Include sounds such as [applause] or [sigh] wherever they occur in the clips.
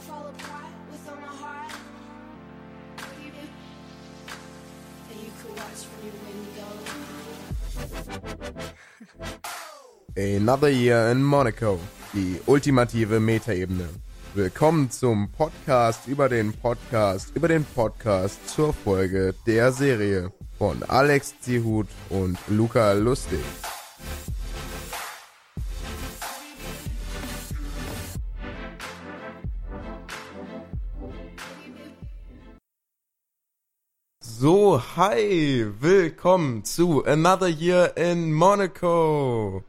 fall apart with all my heart. Baby. And you could watch from your window. Another Year in Monaco. Die ultimative Metaebene. Willkommen zum Podcast über den Podcast über den Podcast zur Folge der Serie von Alex Zihut und Luca Lustig. So, hi, willkommen zu Another Year in Monaco.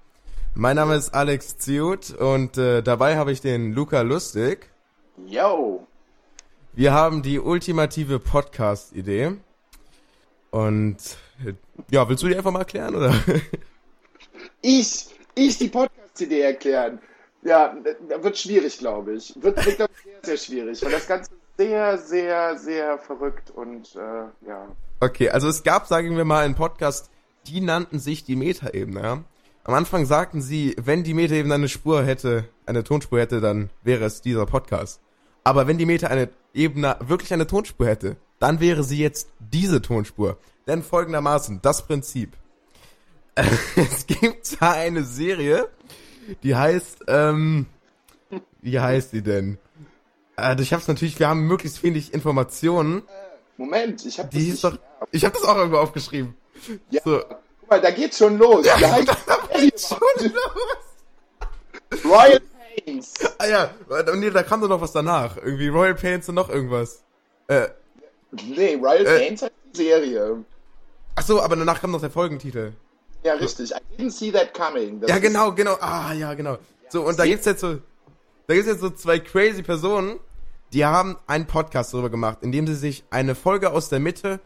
Mein Name ist Alex Ziut und äh, dabei habe ich den Luca Lustig. Yo! Wir haben die ultimative Podcast-Idee. Und äh, ja, willst du die einfach mal erklären, oder? Ich, ich die Podcast-Idee erklären. Ja, da wird schwierig, glaube ich. Wird, wird glaub ich, sehr, sehr schwierig, weil das Ganze sehr, sehr, sehr verrückt und äh, ja. Okay, also es gab, sagen wir mal, einen Podcast, die nannten sich die Metaebene. Ja? Am Anfang sagten sie, wenn die Metaebene eine Spur hätte, eine Tonspur hätte, dann wäre es dieser Podcast. Aber wenn die Meta eine Ebene wirklich eine Tonspur hätte, dann wäre sie jetzt diese Tonspur. Denn folgendermaßen, das Prinzip. [laughs] es gibt da eine Serie, die heißt, ähm, wie heißt die denn? Äh, ich hab's natürlich, wir haben möglichst wenig Informationen. Moment, ich habe Die hieß doch, ich habe das auch irgendwo aufgeschrieben. Ja, So. guck mal, da geht's schon los. Ja, Ja, da [laughs] geht's schon los. Royal Pains. Ah ja, und nee, da kam doch noch was danach. Irgendwie Royal Pains und noch irgendwas. Äh, Nee, Royal Äh. Pains heißt die Serie. ach so, aber danach kam noch der Folgentitel. Ja, richtig. I didn't see that coming. Das Ja, genau, genau. Ah, ja, genau. So, und da gibt's jetzt so, da gibt's jetzt so zwei crazy Personen, die haben einen Podcast darüber gemacht, in dem sie sich eine Folge aus der Mitte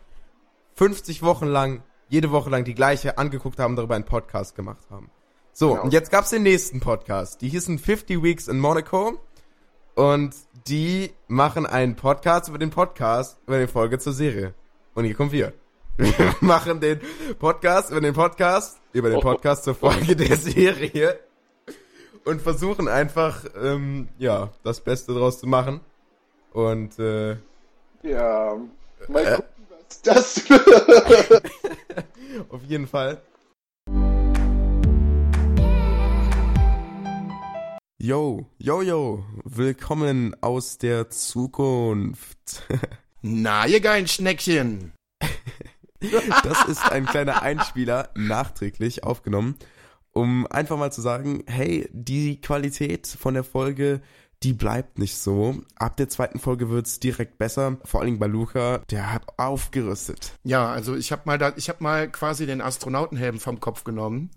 50 Wochen lang, jede Woche lang die gleiche angeguckt haben, darüber einen Podcast gemacht haben. So, Genau. und jetzt gab's den nächsten Podcast. Die hießen 50 Weeks in Monaco. Und die machen einen Podcast über den Podcast, über die Folge zur Serie. Und hier kommen wir. Wir [laughs] machen den Podcast über den Podcast, über den Podcast zur Folge der Serie. Und versuchen einfach, ähm, ja, das Beste draus zu machen. Und, äh, Ja. Mal gucken, was das [laughs] auf jeden Fall. Yo, yo, yo, willkommen aus der Zukunft. [laughs] Na, ihr geilen Schneckchen. [laughs] Das ist ein kleiner Einspieler, nachträglich aufgenommen, um einfach mal zu sagen, hey, die Qualität von der Folge, die bleibt nicht so. Ab der zweiten Folge wird's direkt besser, vor allen Dingen bei Luca, der hat aufgerüstet. Ja, also ich habe mal da, ich habe mal quasi den Astronautenhelm vom Kopf genommen.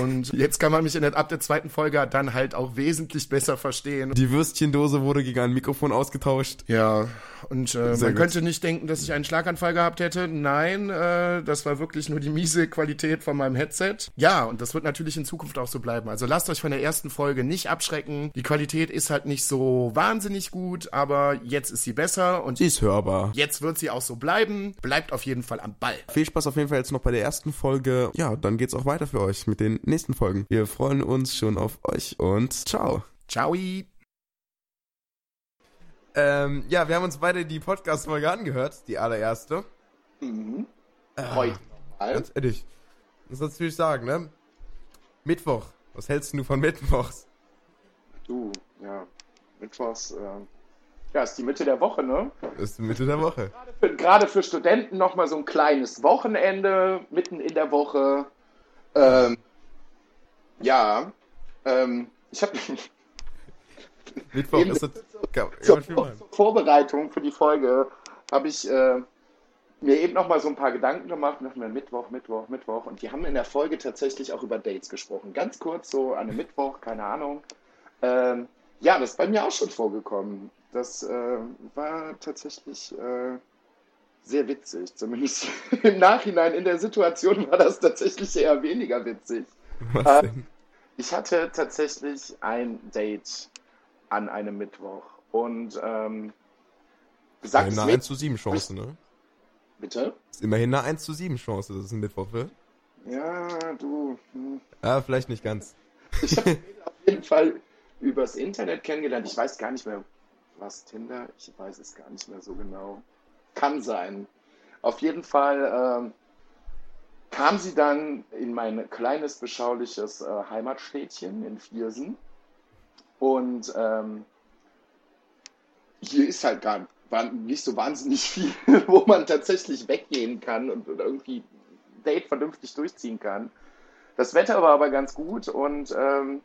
Und jetzt kann man mich in der, ab der zweiten Folge dann halt auch wesentlich besser verstehen. Die Würstchendose wurde gegen ein Mikrofon ausgetauscht. Ja, und äh, man gut. könnte nicht denken, dass ich einen Schlaganfall gehabt hätte. Nein, äh, das war wirklich nur die miese Qualität von meinem Headset. Ja, und das wird natürlich in Zukunft auch so bleiben. Also lasst euch von der ersten Folge nicht abschrecken. Die Qualität ist halt nicht so wahnsinnig gut, aber jetzt ist sie besser und Sie ist hörbar. jetzt wird sie auch so bleiben. Bleibt auf jeden Fall am Ball. Viel Spaß auf jeden Fall jetzt noch bei der ersten Folge. Ja, dann geht's auch weiter für euch mit den nächsten Folgen. Wir freuen uns schon auf euch und ciao. Ciao. Ähm, ja, wir haben uns beide die Podcast-Folge angehört, die allererste. mhm. Heute nochmal. Ganz ehrlich. Was sollst du natürlich sagen, ne? Mittwoch. Was hältst du von Mittwochs? Du, ja. Mittwochs, äh, ja, ist die Mitte der Woche, ne? Das ist Mitte der Woche. Für, gerade für Studenten nochmal so ein kleines Wochenende mitten in der Woche. Ähm, ja, ähm, ich habe [laughs] Mittwoch ist das. Kann zur, zur Vorbereitung für die Folge habe ich äh, mir eben nochmal so ein paar Gedanken gemacht dachte mir Mittwoch, Mittwoch, Mittwoch. Und die haben in der Folge tatsächlich auch über Dates gesprochen. Ganz kurz so an einem Mittwoch, keine Ahnung. Ähm, ja, das ist bei mir auch schon vorgekommen. Das äh, war tatsächlich äh, sehr witzig. Zumindest [laughs] im Nachhinein in der Situation war das tatsächlich eher weniger witzig. Was äh, denn? Ich hatte tatsächlich ein Date an einem Mittwoch und ähm, besagtes Eine 1 Mädchen, zu 7 Chance, ne? bitte? Ist immerhin eine 1 zu 7 Chance, dass es ein Mittwoch wird. Ja, du. hm. Ja, vielleicht nicht ganz. Ich habe [laughs] auf jeden Fall übers Internet kennengelernt. Ich weiß gar nicht mehr, Was Tinder? Ich weiß es gar nicht mehr so genau. Kann sein. Auf jeden Fall ähm, kam sie dann in mein kleines, beschauliches äh, Heimatstädtchen in Viersen. Und ähm, hier ist halt gar nicht so wahnsinnig viel, [laughs] wo man tatsächlich weggehen kann und, und irgendwie Date vernünftig durchziehen kann. Das Wetter war aber ganz gut und ähm,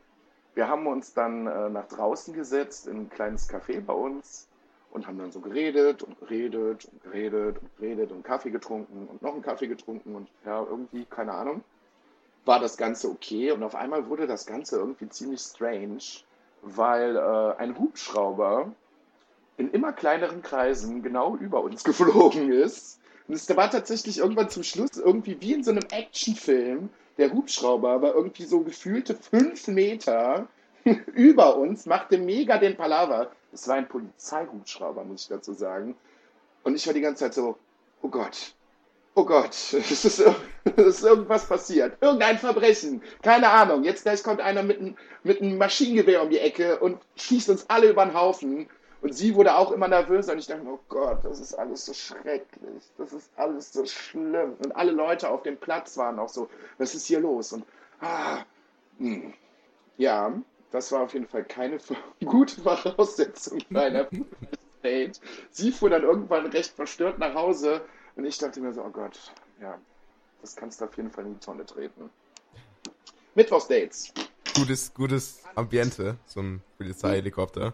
wir haben uns dann äh, nach draußen gesetzt in ein kleines Café bei uns und haben dann so geredet und geredet und geredet und geredet und Kaffee getrunken und noch einen Kaffee getrunken und ja, irgendwie, keine Ahnung, war das Ganze okay und auf einmal wurde das Ganze irgendwie ziemlich strange, weil äh, ein Hubschrauber in immer kleineren Kreisen genau über uns [laughs] geflogen ist. Und es war tatsächlich irgendwann zum Schluss irgendwie wie in so einem Actionfilm. Der Hubschrauber war irgendwie so gefühlte fünf Meter [laughs] über uns, machte mega den Palaver. Es war ein Polizeihubschrauber, muss ich dazu sagen. Und ich war die ganze Zeit so, oh Gott, oh Gott, [laughs] es ist, [laughs] es ist irgendwas passiert. Irgendein Verbrechen. Keine Ahnung. Jetzt gleich kommt einer mit, mit einem Maschinengewehr um die Ecke und schießt uns alle über den Haufen. Und sie wurde auch immer nervöser und ich dachte, oh Gott, das ist alles so schrecklich, das ist alles so schlimm. Und alle Leute auf dem Platz waren auch so, was ist hier los? Und ah, mh. Hm. ja, das war auf jeden Fall keine [laughs] gute Voraussetzung für ein Date. Sie fuhr dann irgendwann recht verstört nach Hause und ich dachte mir so, oh Gott, ja, das kannst du auf jeden Fall in die Tonne treten. Mittwochsdates. Gutes, gutes Ambiente, so ein Polizeihelikopter.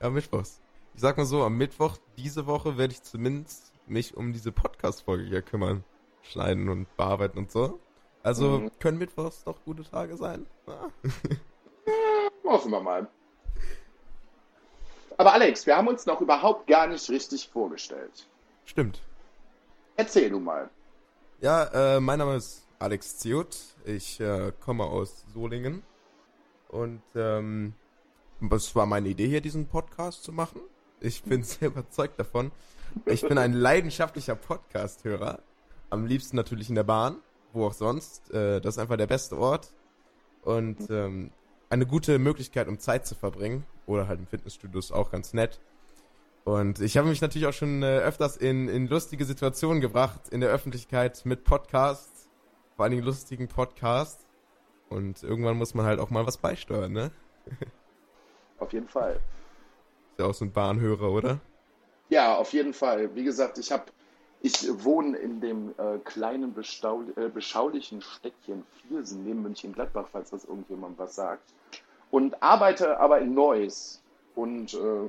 Ja, Mittwochs. Ich sag mal so, am Mittwoch diese Woche werde ich zumindest mich um diese Podcast-Folge hier kümmern. Schneiden und bearbeiten und so. Also mhm. können Mittwochs doch gute Tage sein. [laughs] Hoffen wir mal. Aber Alex, wir haben uns noch überhaupt gar nicht richtig vorgestellt. Stimmt. Erzähl du mal. Ja, äh, mein Name ist Alex Ziot. Ich äh, komme aus Solingen. Und ähm, es war meine Idee hier, diesen Podcast zu machen. Ich bin [laughs] sehr überzeugt davon. Ich bin ein leidenschaftlicher Podcast-Hörer. Am liebsten natürlich in der Bahn, wo auch sonst. Äh, das ist einfach der beste Ort. Und ähm, eine gute Möglichkeit, um Zeit zu verbringen. Oder halt im Fitnessstudio ist auch ganz nett. Und ich habe mich natürlich auch schon äh, öfters in, in lustige Situationen gebracht in der Öffentlichkeit mit Podcasts. Vor allen Dingen lustigen Podcasts. Und irgendwann muss man halt auch mal was beisteuern, ne? auf jeden Fall. Ist ja auch so ein Bahnhörer, oder? Ja, auf jeden Fall. Wie gesagt, ich habe, ich wohne in dem äh, kleinen äh, beschaulichen Städtchen Viersen neben München-Gladbach, falls das irgendjemand was sagt. Und arbeite aber in Neuss und äh,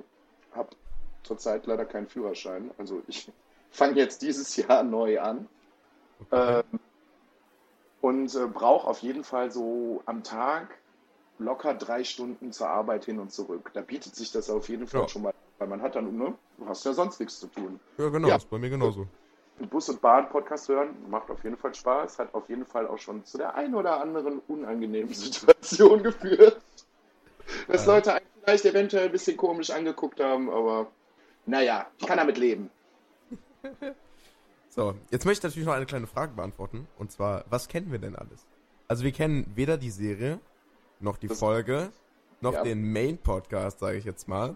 habe zurzeit leider keinen Führerschein. Also ich [laughs] fange jetzt dieses Jahr neu an. Okay. Ähm, und äh, brauche auf jeden Fall so am Tag locker drei Stunden zur Arbeit hin und zurück. Da bietet sich das auf jeden Fall ja. schon mal, weil man hat dann, ne, du hast ja sonst nichts zu tun. Ja, genau, ja. ist bei mir genauso. Bus- und Bahn-Podcast hören macht auf jeden Fall Spaß, hat auf jeden Fall auch schon zu der einen oder anderen unangenehmen [laughs] Situation geführt. Dass ja. Leute vielleicht eventuell ein bisschen komisch angeguckt haben, aber naja, ich kann damit leben. So, jetzt möchte ich natürlich noch eine kleine Frage beantworten. Und zwar, was kennen wir denn alles? Also wir kennen weder die Serie, noch die Folge, noch ja. den Main-Podcast, sage ich jetzt mal,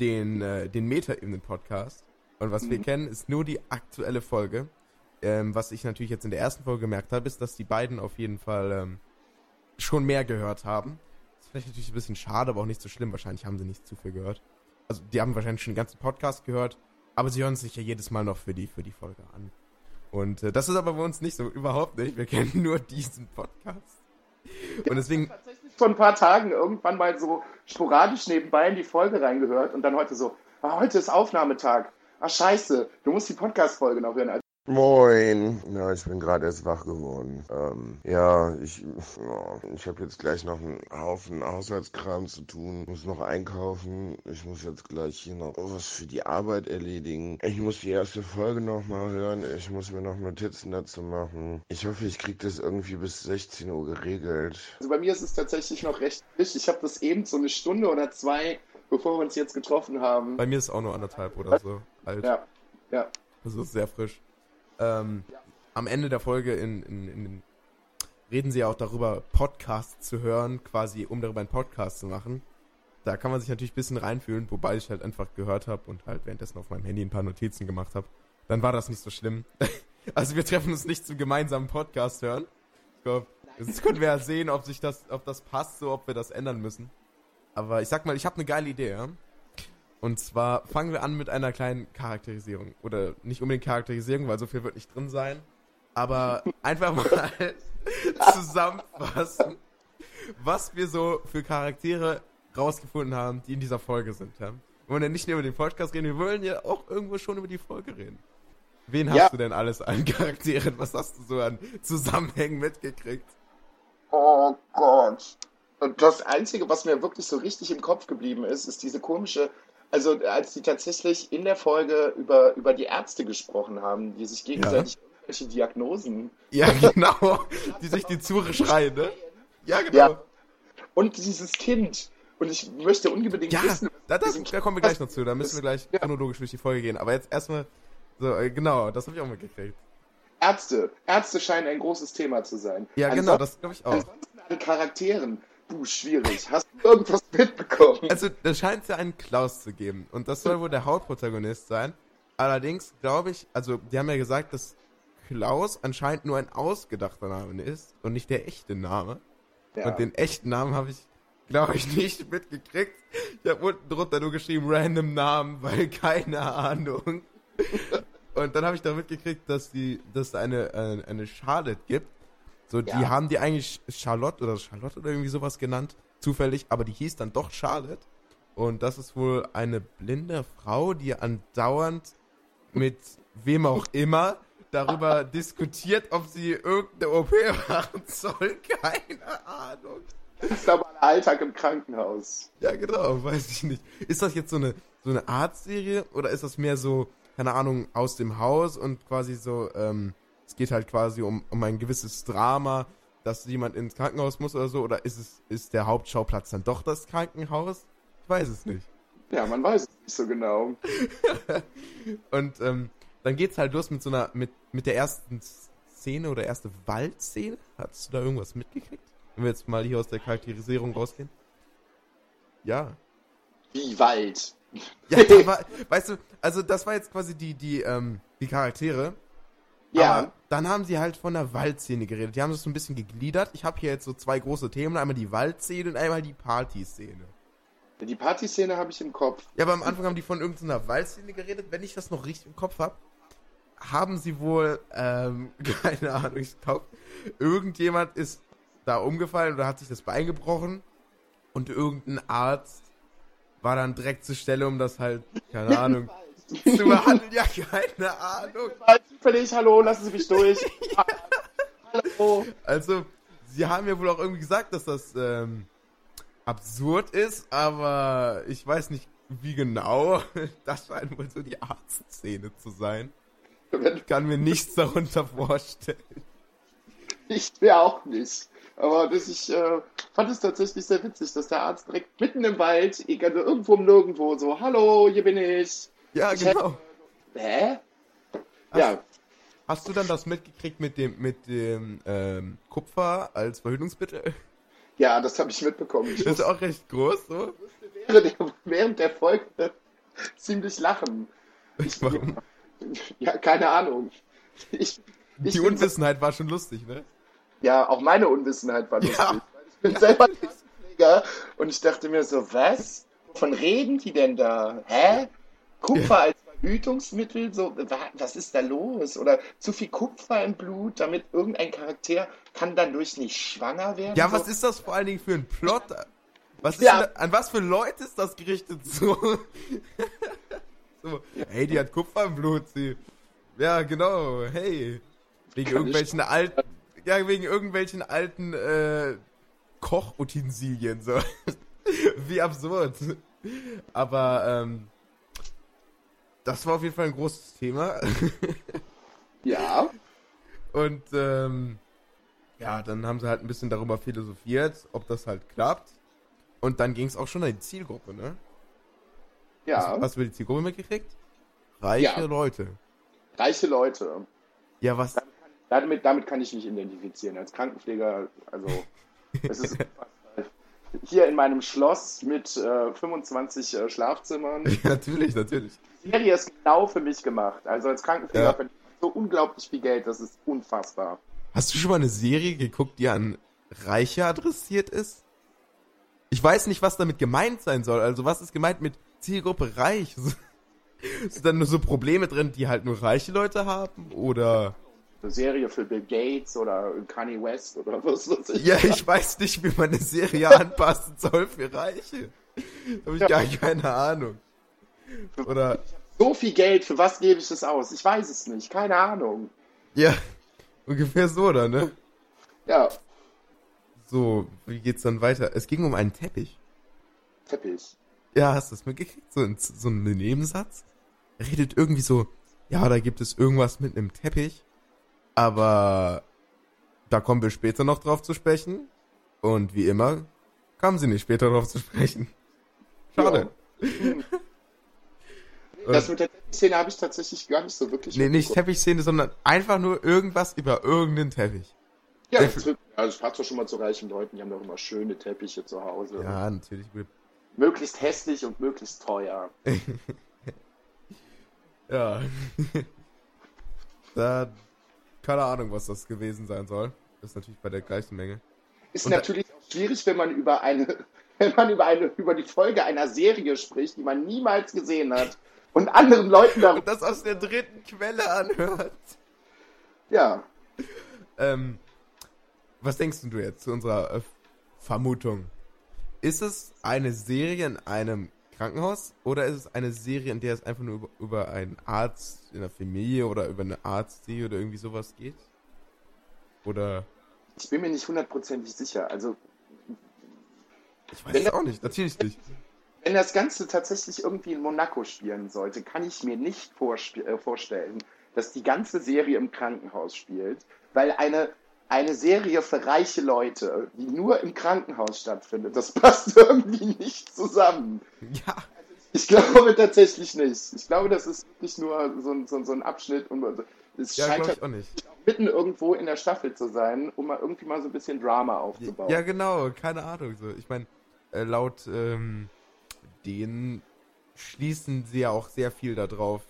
den, äh, den Meta-Ebenen-Podcast. Und was mhm. wir kennen, ist nur die aktuelle Folge. Ähm, was ich natürlich jetzt in der ersten Folge gemerkt habe, ist, dass die beiden auf jeden Fall ähm, schon mehr gehört haben. Das ist vielleicht natürlich ein bisschen schade, aber auch nicht so schlimm. Wahrscheinlich haben sie nicht zu viel gehört. Also die haben wahrscheinlich schon den ganzen Podcast gehört, aber sie hören sich ja jedes Mal noch für die, für die Folge an. Und äh, das ist aber bei uns nicht so, überhaupt nicht. Wir kennen nur diesen Podcast. Und deswegen vor ein paar Tagen irgendwann mal so sporadisch nebenbei in die Folge reingehört und dann heute so, ah, heute ist Aufnahmetag. Ah, scheiße, du musst die Podcast-Folge noch hören. Moin. Ja, ich bin gerade erst wach geworden. Ähm, ja, ich, ja, ich habe jetzt gleich noch einen Haufen Haushaltskram zu tun. Muss noch einkaufen. Ich muss jetzt gleich hier noch was für die Arbeit erledigen. Ich muss die erste Folge noch mal hören. Ich muss mir noch Notizen dazu machen. Ich hoffe, ich kriege das irgendwie bis 16 Uhr geregelt. Also bei mir ist es tatsächlich noch recht frisch. Ich habe das eben so eine Stunde oder zwei, bevor wir uns jetzt getroffen haben. Bei mir ist es auch nur anderthalb oder so alt. Ja, ja. Das ist sehr frisch. Ähm, am Ende der Folge in, in, in, reden sie ja auch darüber, Podcasts zu hören, quasi um darüber einen Podcast zu machen. da kann man sich natürlich ein bisschen reinfühlen, wobei ich halt einfach gehört habe und halt währenddessen auf meinem Handy ein paar Notizen gemacht habe. Dann war das nicht so schlimm. [laughs] also wir treffen uns nicht zum gemeinsamen Podcast hören. Ich glaub, Jetzt können wir ja sehen, ob sich das, ob das passt, so ob wir das ändern müssen. Aber ich sag mal, ich habe eine geile Idee, ja? Und zwar fangen wir an mit einer kleinen Charakterisierung. Oder nicht unbedingt Charakterisierung, weil so viel wird nicht drin sein. Aber [laughs] einfach mal zusammenfassen, was wir so für Charaktere rausgefunden haben, die in dieser Folge sind. Ja? Wir wollen ja nicht nur über den Podcast reden, wir wollen ja auch irgendwo schon über die Folge reden. Wen Ja. hast du denn alles an Charakteren? Was hast du so an Zusammenhängen mitgekriegt? Oh Gott. Und das Einzige, was mir wirklich so richtig im Kopf geblieben ist, ist diese komische, also als die tatsächlich in der Folge über, über die Ärzte gesprochen haben, die sich gegenseitig irgendwelche Diagnosen. Ja, [laughs] genau. Die sich die Zure schreien, ne? Ja, genau. Ja. Und dieses Kind. Und ich möchte unbedingt Ja, wissen, da, was da, kommen wir gleich noch zu. Da müssen wir gleich Ja. chronologisch durch die Folge gehen. Aber jetzt erstmal, so, äh, genau, das habe ich auch mitgekriegt. Ärzte. Ärzte scheinen ein großes Thema zu sein. Ja, genau, das glaube ich auch. Ansonsten an Charakteren. Puh, schwierig. Hast du irgendwas mitbekommen? Also, da scheint es ja einen Klaus zu geben. Und das soll wohl der Hauptprotagonist sein. Allerdings glaube ich, also, die haben ja gesagt, dass Klaus anscheinend nur ein ausgedachter Name ist und nicht der echte Name. Ja. Und den echten Namen habe ich, glaube ich, nicht mitgekriegt. Ich habe unten drunter nur geschrieben, random Namen, weil keine Ahnung. [laughs] Und dann habe ich da mitgekriegt, dass die, dass da eine, eine, eine Charlotte gibt. So, die Ja. haben die eigentlich Charlotte oder Charlotte oder irgendwie sowas genannt, zufällig, aber die hieß dann doch Charlotte. Und das ist wohl eine blinde Frau, die andauernd mit wem auch [laughs] immer darüber diskutiert, ob sie irgendeine OP machen soll. [laughs] Keine Ahnung. Das ist aber ein Alltag im Krankenhaus. Ja, genau, weiß ich nicht. Ist das jetzt so eine, so eine Arztserie oder ist das mehr so, keine Ahnung, aus dem Haus und quasi so, ähm, es geht halt quasi um, um ein gewisses Drama, dass jemand ins Krankenhaus muss oder so, oder ist es, ist der Hauptschauplatz dann doch das Krankenhaus? Ich weiß es nicht. Ja, man weiß es nicht so genau. [laughs] Und ähm, dann geht's halt los mit so einer, mit, mit der ersten Szene oder erste Waldszene. Hattest du da irgendwas mitgekriegt? Wenn wir jetzt mal hier aus der Charakterisierung rausgehen. Ja. Wie Wald. Ja, [laughs] war, weißt du, also das war jetzt quasi die, die, ähm, die Charaktere. Ja, Aber dann haben sie halt von der Waldszene geredet. Die haben das so ein bisschen gegliedert. Ich habe hier jetzt so zwei große Themen. Einmal die Waldszene und einmal die Partyszene. die Partyszene habe ich im Kopf. Ja, aber am Anfang haben die von irgendeiner Waldszene geredet. Wenn ich das noch richtig im Kopf habe, haben sie wohl, ähm, [laughs] keine Ahnung, ich glaube, irgendjemand ist da umgefallen oder hat sich das Bein gebrochen und irgendein Arzt war dann direkt zur Stelle, um das halt, keine [laughs] Ahnung, zu [laughs] behandeln. Ja, keine Ahnung. Zufällig, hallo, lassen Sie mich durch. [laughs] hallo. Also, sie haben ja wohl auch irgendwie gesagt, dass das ähm, absurd ist, aber ich weiß nicht, wie genau. [laughs] Das scheint wohl so die Arztszene zu sein. Ich kann mir nichts darunter vorstellen. Ich wäre auch nicht. Aber das, ich äh, fand es tatsächlich sehr witzig, dass der Arzt direkt mitten im Wald, egal, irgendwo im Nirgendwo, so, hallo, hier bin ich. Ja, Ich genau. Hä? Ja, Hast du dann das mitgekriegt mit dem mit dem ähm, Kupfer als Verhütungsmittel? ja, das habe ich mitbekommen. Ich Das ist musste auch recht groß, so. während der, während der Folge [laughs] ziemlich lachen. [laughs] Warum? Ja, keine Ahnung. Ich, ich Die bin so- Unwissenheit war schon lustig, ne? Ja, auch meine Unwissenheit war lustig. Ja. Ich bin selber Krankenpfleger und ich dachte mir so, was? Wovon reden die denn da? Hä? Kupfer als Verhütungsmittel? So, wa- was ist da los? Oder zu viel Kupfer im Blut, damit irgendein Charakter kann dadurch nicht schwanger werden? Ja, so? was ist das vor allen Dingen für ein Plot? Was ist Ja. denn, an was für Leute ist das gerichtet so? so hey, die hat Kupfer im Blut, sie. Ja, genau, hey. Wegen Kann irgendwelchen alten, ja, wegen irgendwelchen alten, äh, Kochutensilien, so. [laughs] Wie absurd. Aber, ähm, das war auf jeden Fall ein großes Thema. [laughs] Ja, Und ähm, ja, dann haben sie halt ein bisschen darüber philosophiert, ob das halt klappt. Und dann ging es auch schon an die Zielgruppe, ne? ja. Hast, hast du über die Zielgruppe mitgekriegt? Reiche Ja. Leute. Reiche Leute. Ja, was? Damit, damit kann ich mich identifizieren. Als Krankenpfleger, also, [laughs] es ist hier in meinem Schloss mit äh, 25 äh, Schlafzimmern. Ja, [laughs] natürlich, natürlich. Die Serie ist genau für mich gemacht. Also als Krankenpfleger Ja. verdiene ich so unglaublich viel Geld, das ist unfassbar. Hast du schon mal eine Serie geguckt, die an Reiche adressiert ist? Ich weiß nicht, was damit gemeint sein soll. Also was ist gemeint mit Zielgruppe reich? [laughs] Sind dann nur so Probleme drin, die halt nur reiche Leute haben? Oder... Eine Serie für Bill Gates oder Kanye West oder was weiß ich. Ja, ich weiß nicht, wie man eine Serie anpassen soll für Reiche. Da habe ich gar keine Ahnung. Oder, So viel Geld, für was gebe ich das aus? Ich weiß es nicht, keine Ahnung. ja, ungefähr so, oder, ne? Ja, So, wie geht's dann weiter? Es ging um einen Teppich. Teppich. Ja, hast du das mitgekriegt? So, so ein Nebensatz? Er redet irgendwie so, ja, da gibt es irgendwas mit einem Teppich, aber da kommen wir später noch drauf zu sprechen. Und wie immer, kamen sie nicht später drauf zu sprechen. Schade. Das mit der Teppichszene habe ich tatsächlich gar nicht so wirklich Nee, nicht. Teppichszene, sondern einfach nur irgendwas über irgendeinen Teppich. Ja, das trifft- also ich doch schon mal zu reichen Leuten, die haben doch immer schöne Teppiche zu Hause. Ja, natürlich. Möglichst hässlich und möglichst teuer. [laughs] Ja. [laughs] da, keine Ahnung, was das gewesen sein soll. Das ist natürlich bei der gleichen Menge. Ist Und natürlich auch schwierig, wenn man über eine, [laughs] wenn man über eine, über die Folge einer Serie spricht, die man niemals gesehen hat und anderen Leuten darüber, Und das aus der dritten Quelle anhört. ja, Ähm, was denkst du jetzt zu unserer äh, Vermutung? Ist es eine Serie in einem Krankenhaus oder ist es eine Serie, in der es einfach nur über, über einen Arzt in der Familie oder über eine Arztserie oder irgendwie sowas geht? Oder ich bin mir nicht hundertprozentig sicher. Also, ich weiß es auch nicht, natürlich nicht. [laughs] wenn das Ganze tatsächlich irgendwie in Monaco spielen sollte, kann ich mir nicht äh, vorstellen, dass die ganze Serie im Krankenhaus spielt, weil eine, eine Serie für reiche Leute, die nur im Krankenhaus stattfindet, das [laughs] passt irgendwie nicht zusammen. Ja, Ich glaube tatsächlich nicht. Ich glaube, das ist wirklich nur so ein, so ein, so ein Abschnitt und es ja, scheint glaube halt ich auch nicht. mitten irgendwo in der Staffel zu sein, um mal irgendwie mal so ein bisschen Drama aufzubauen. Ja, genau, keine Ahnung. So. Ich meine, äh, laut ähm, denen schließen sie ja auch sehr viel darauf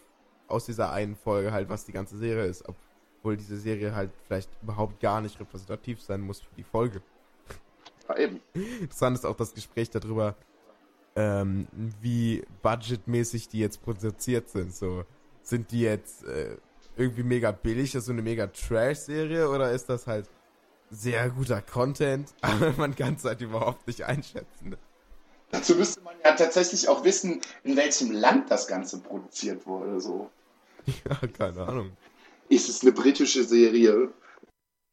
aus dieser einen Folge halt, was die ganze Serie ist. Obwohl diese Serie halt vielleicht überhaupt gar nicht repräsentativ sein muss für die Folge. Ja, eben. Interessant ist auch das Gespräch darüber, ähm, wie budgetmäßig die jetzt produziert sind. So, sind die jetzt äh, irgendwie mega billig, das ist so eine mega Trash-Serie oder ist das halt sehr guter Content, [laughs] aber man kann es halt überhaupt nicht einschätzen. Dazu müsste man ja tatsächlich auch wissen, in welchem Land das Ganze produziert wurde. So. [laughs] Ja, keine Ahnung. Ist es eine britische Serie? Eine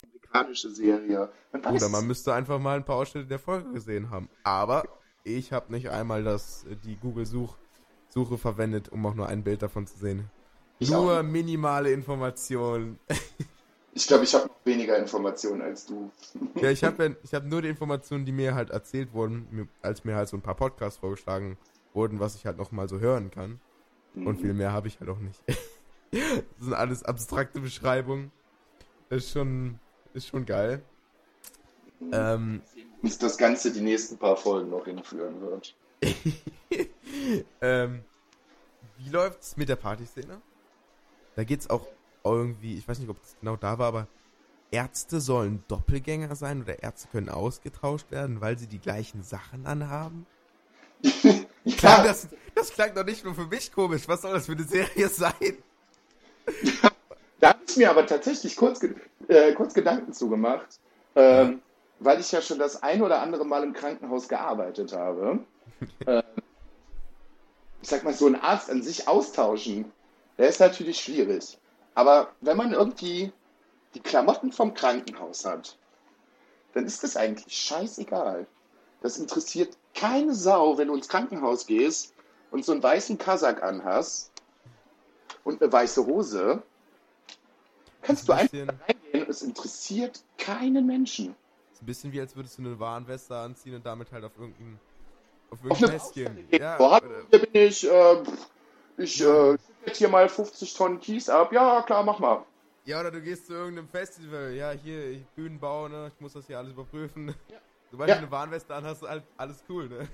amerikanische Serie? Man Oder man müsste einfach mal ein paar Ausschnitte der Folge gesehen haben. Aber ich habe nicht einmal das, die Google-Suche Suche verwendet, um auch nur ein Bild davon zu sehen. Ich nur minimale Informationen. [laughs] Ich glaube, ich habe noch weniger Informationen als du. [laughs] Ja, ich habe ja, ich hab nur die Informationen, die mir halt erzählt wurden, als mir halt so ein paar Podcasts vorgeschlagen wurden, was ich halt noch mal so hören kann. Und viel mehr habe ich halt auch nicht. [laughs] das sind alles abstrakte Beschreibungen. Ist schon, ist schon geil. Ähm, das Ganze die nächsten paar Folgen noch hinführen wird. [laughs] ähm, wie läuft's mit der Partyszene? Da geht's auch irgendwie, ich weiß nicht, ob das genau da war, aber Ärzte sollen Doppelgänger sein oder Ärzte können ausgetauscht werden, weil sie die gleichen Sachen anhaben? [laughs] Klang das, das klang doch nicht nur für mich komisch. Was soll das für eine Serie [laughs] sein? Da habe ich mir aber tatsächlich kurz, äh, kurz Gedanken zugemacht, ähm, weil ich ja schon das ein oder andere Mal im Krankenhaus gearbeitet habe. [laughs] ähm, ich sag mal, so einen Arzt an sich austauschen, der ist natürlich schwierig. Aber wenn man irgendwie die Klamotten vom Krankenhaus hat, dann ist das eigentlich scheißegal. Das interessiert keine Sau, wenn du ins Krankenhaus gehst und so einen weißen Kasak anhast und eine weiße Hose. Kannst du Ein einfach reingehen es interessiert keinen Menschen. ist ein bisschen wie als würdest du eine Warnweste anziehen und damit halt auf irgendein, auf irgendein eine Fest gehen. Baustelle gehen. Ja, Boah, hier bin ich, äh, ich äh, schütte jetzt hier mal 50 Tonnen Kies ab. Ja, klar, mach mal. ja, oder du gehst zu irgendeinem Festival. Ja, hier, ich Bühnenbau, ne? Ich muss das hier alles überprüfen. Sobald Ja. du eine Warnweste an hast, halt alles cool, ne?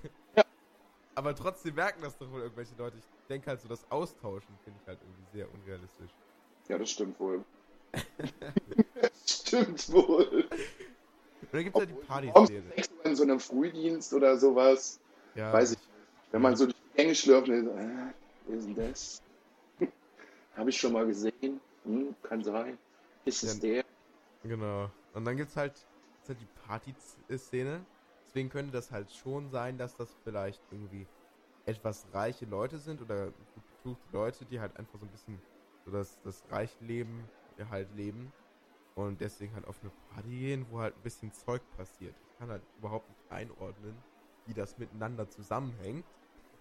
Ja. Aber trotzdem merken das doch wohl irgendwelche Leute. Ich denke halt so, das Austauschen finde ich halt irgendwie sehr unrealistisch. Ja, das stimmt wohl. [laughs] stimmt wohl. Und dann gibt es ja die Partyszene. 6 Uhr in so einem Frühdienst oder sowas, Ja, weiß ich. Wenn man so durch die Gänge schlürft und so, äh, ist denn das? [laughs] Habe ich schon mal gesehen. Hm, kann sein. Ist es der? Genau. Und dann gibt's halt, gibt's halt die Partyszene. Deswegen könnte das halt schon sein, dass das vielleicht irgendwie etwas reiche Leute sind oder gut betuchte Leute, die halt einfach so ein bisschen so das, das reiche Leben halt leben und deswegen halt auf eine Party gehen, wo halt ein bisschen Zeug passiert. Ich kann halt überhaupt nicht einordnen, wie das miteinander zusammenhängt.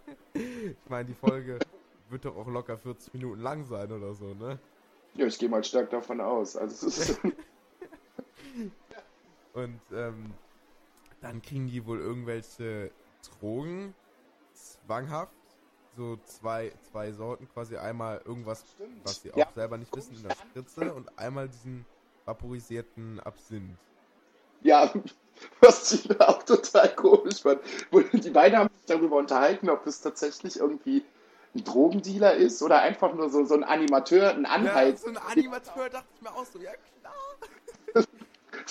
[laughs] ich meine, die Folge wird doch auch locker 40 Minuten lang sein oder so, ne? Ja, ich gehe mal stark davon aus. Also es ist [laughs] Und ähm, dann kriegen die wohl irgendwelche Drogen zwanghaft. So zwei, zwei Sorten quasi. Einmal irgendwas, Stimmt. was sie auch Ja. selber nicht wissen, in der Spritze und einmal diesen vaporisierten Absinth. Ja, [laughs] was ich auch total komisch fand. Die beiden haben sich darüber unterhalten, ob das tatsächlich irgendwie ein Drogendealer ist oder einfach nur so, so ein Animateur, ein Ja, Anhalt. so ein Animateur dachte ich mir auch so, ja klar. [laughs]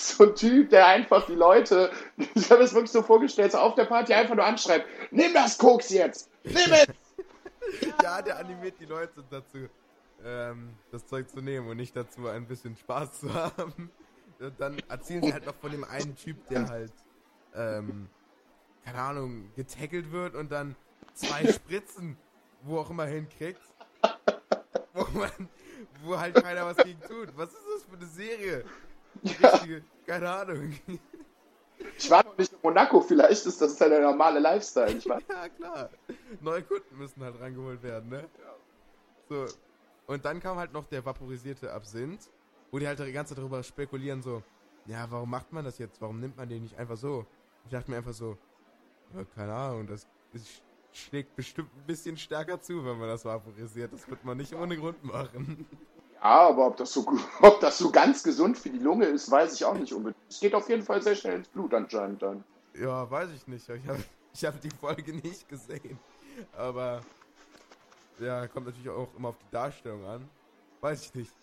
[laughs] So ein Typ, der einfach die Leute, ich habe es wirklich so vorgestellt, so auf der Party einfach nur anschreibt, nimm das Koks jetzt! Nimm es! [laughs] Ja, der animiert die Leute dazu, ähm, das Zeug zu nehmen und nicht dazu, ein bisschen Spaß zu haben. Und dann erzählen sie halt noch von dem einen Typ, der halt, ähm, keine Ahnung, getackelt wird und dann zwei Spritzen, wo auch immer hinkriegt. Wo man, wo halt keiner was gegen tut. Was ist das für eine Serie? Richtige, keine Ahnung. Ich war noch nicht in Monaco, vielleicht ist das dann der normale Lifestyle. Ich weiß. [laughs] Ja, klar. Neue Kunden müssen halt rangeholt werden, ne? So. Und dann kam halt noch der vaporisierte Absinth, wo die halt die ganze Zeit darüber spekulieren, so, ja, warum macht man das jetzt? Warum nimmt man den nicht einfach so? Ich dachte mir einfach so, ja, keine Ahnung, das ist, schlägt bestimmt ein bisschen stärker zu, wenn man das vaporisiert. Das wird man nicht ohne Grund machen. Aber ob das, so, [laughs] ob das so ganz gesund für die Lunge ist, weiß ich auch nicht unbedingt. Es geht auf jeden Fall sehr schnell ins Blut anscheinend dann. Ja, weiß ich nicht. Ich habe [laughs] ich hab die Folge nicht gesehen. Aber ja, kommt natürlich auch immer auf die Darstellung an. Weiß ich nicht.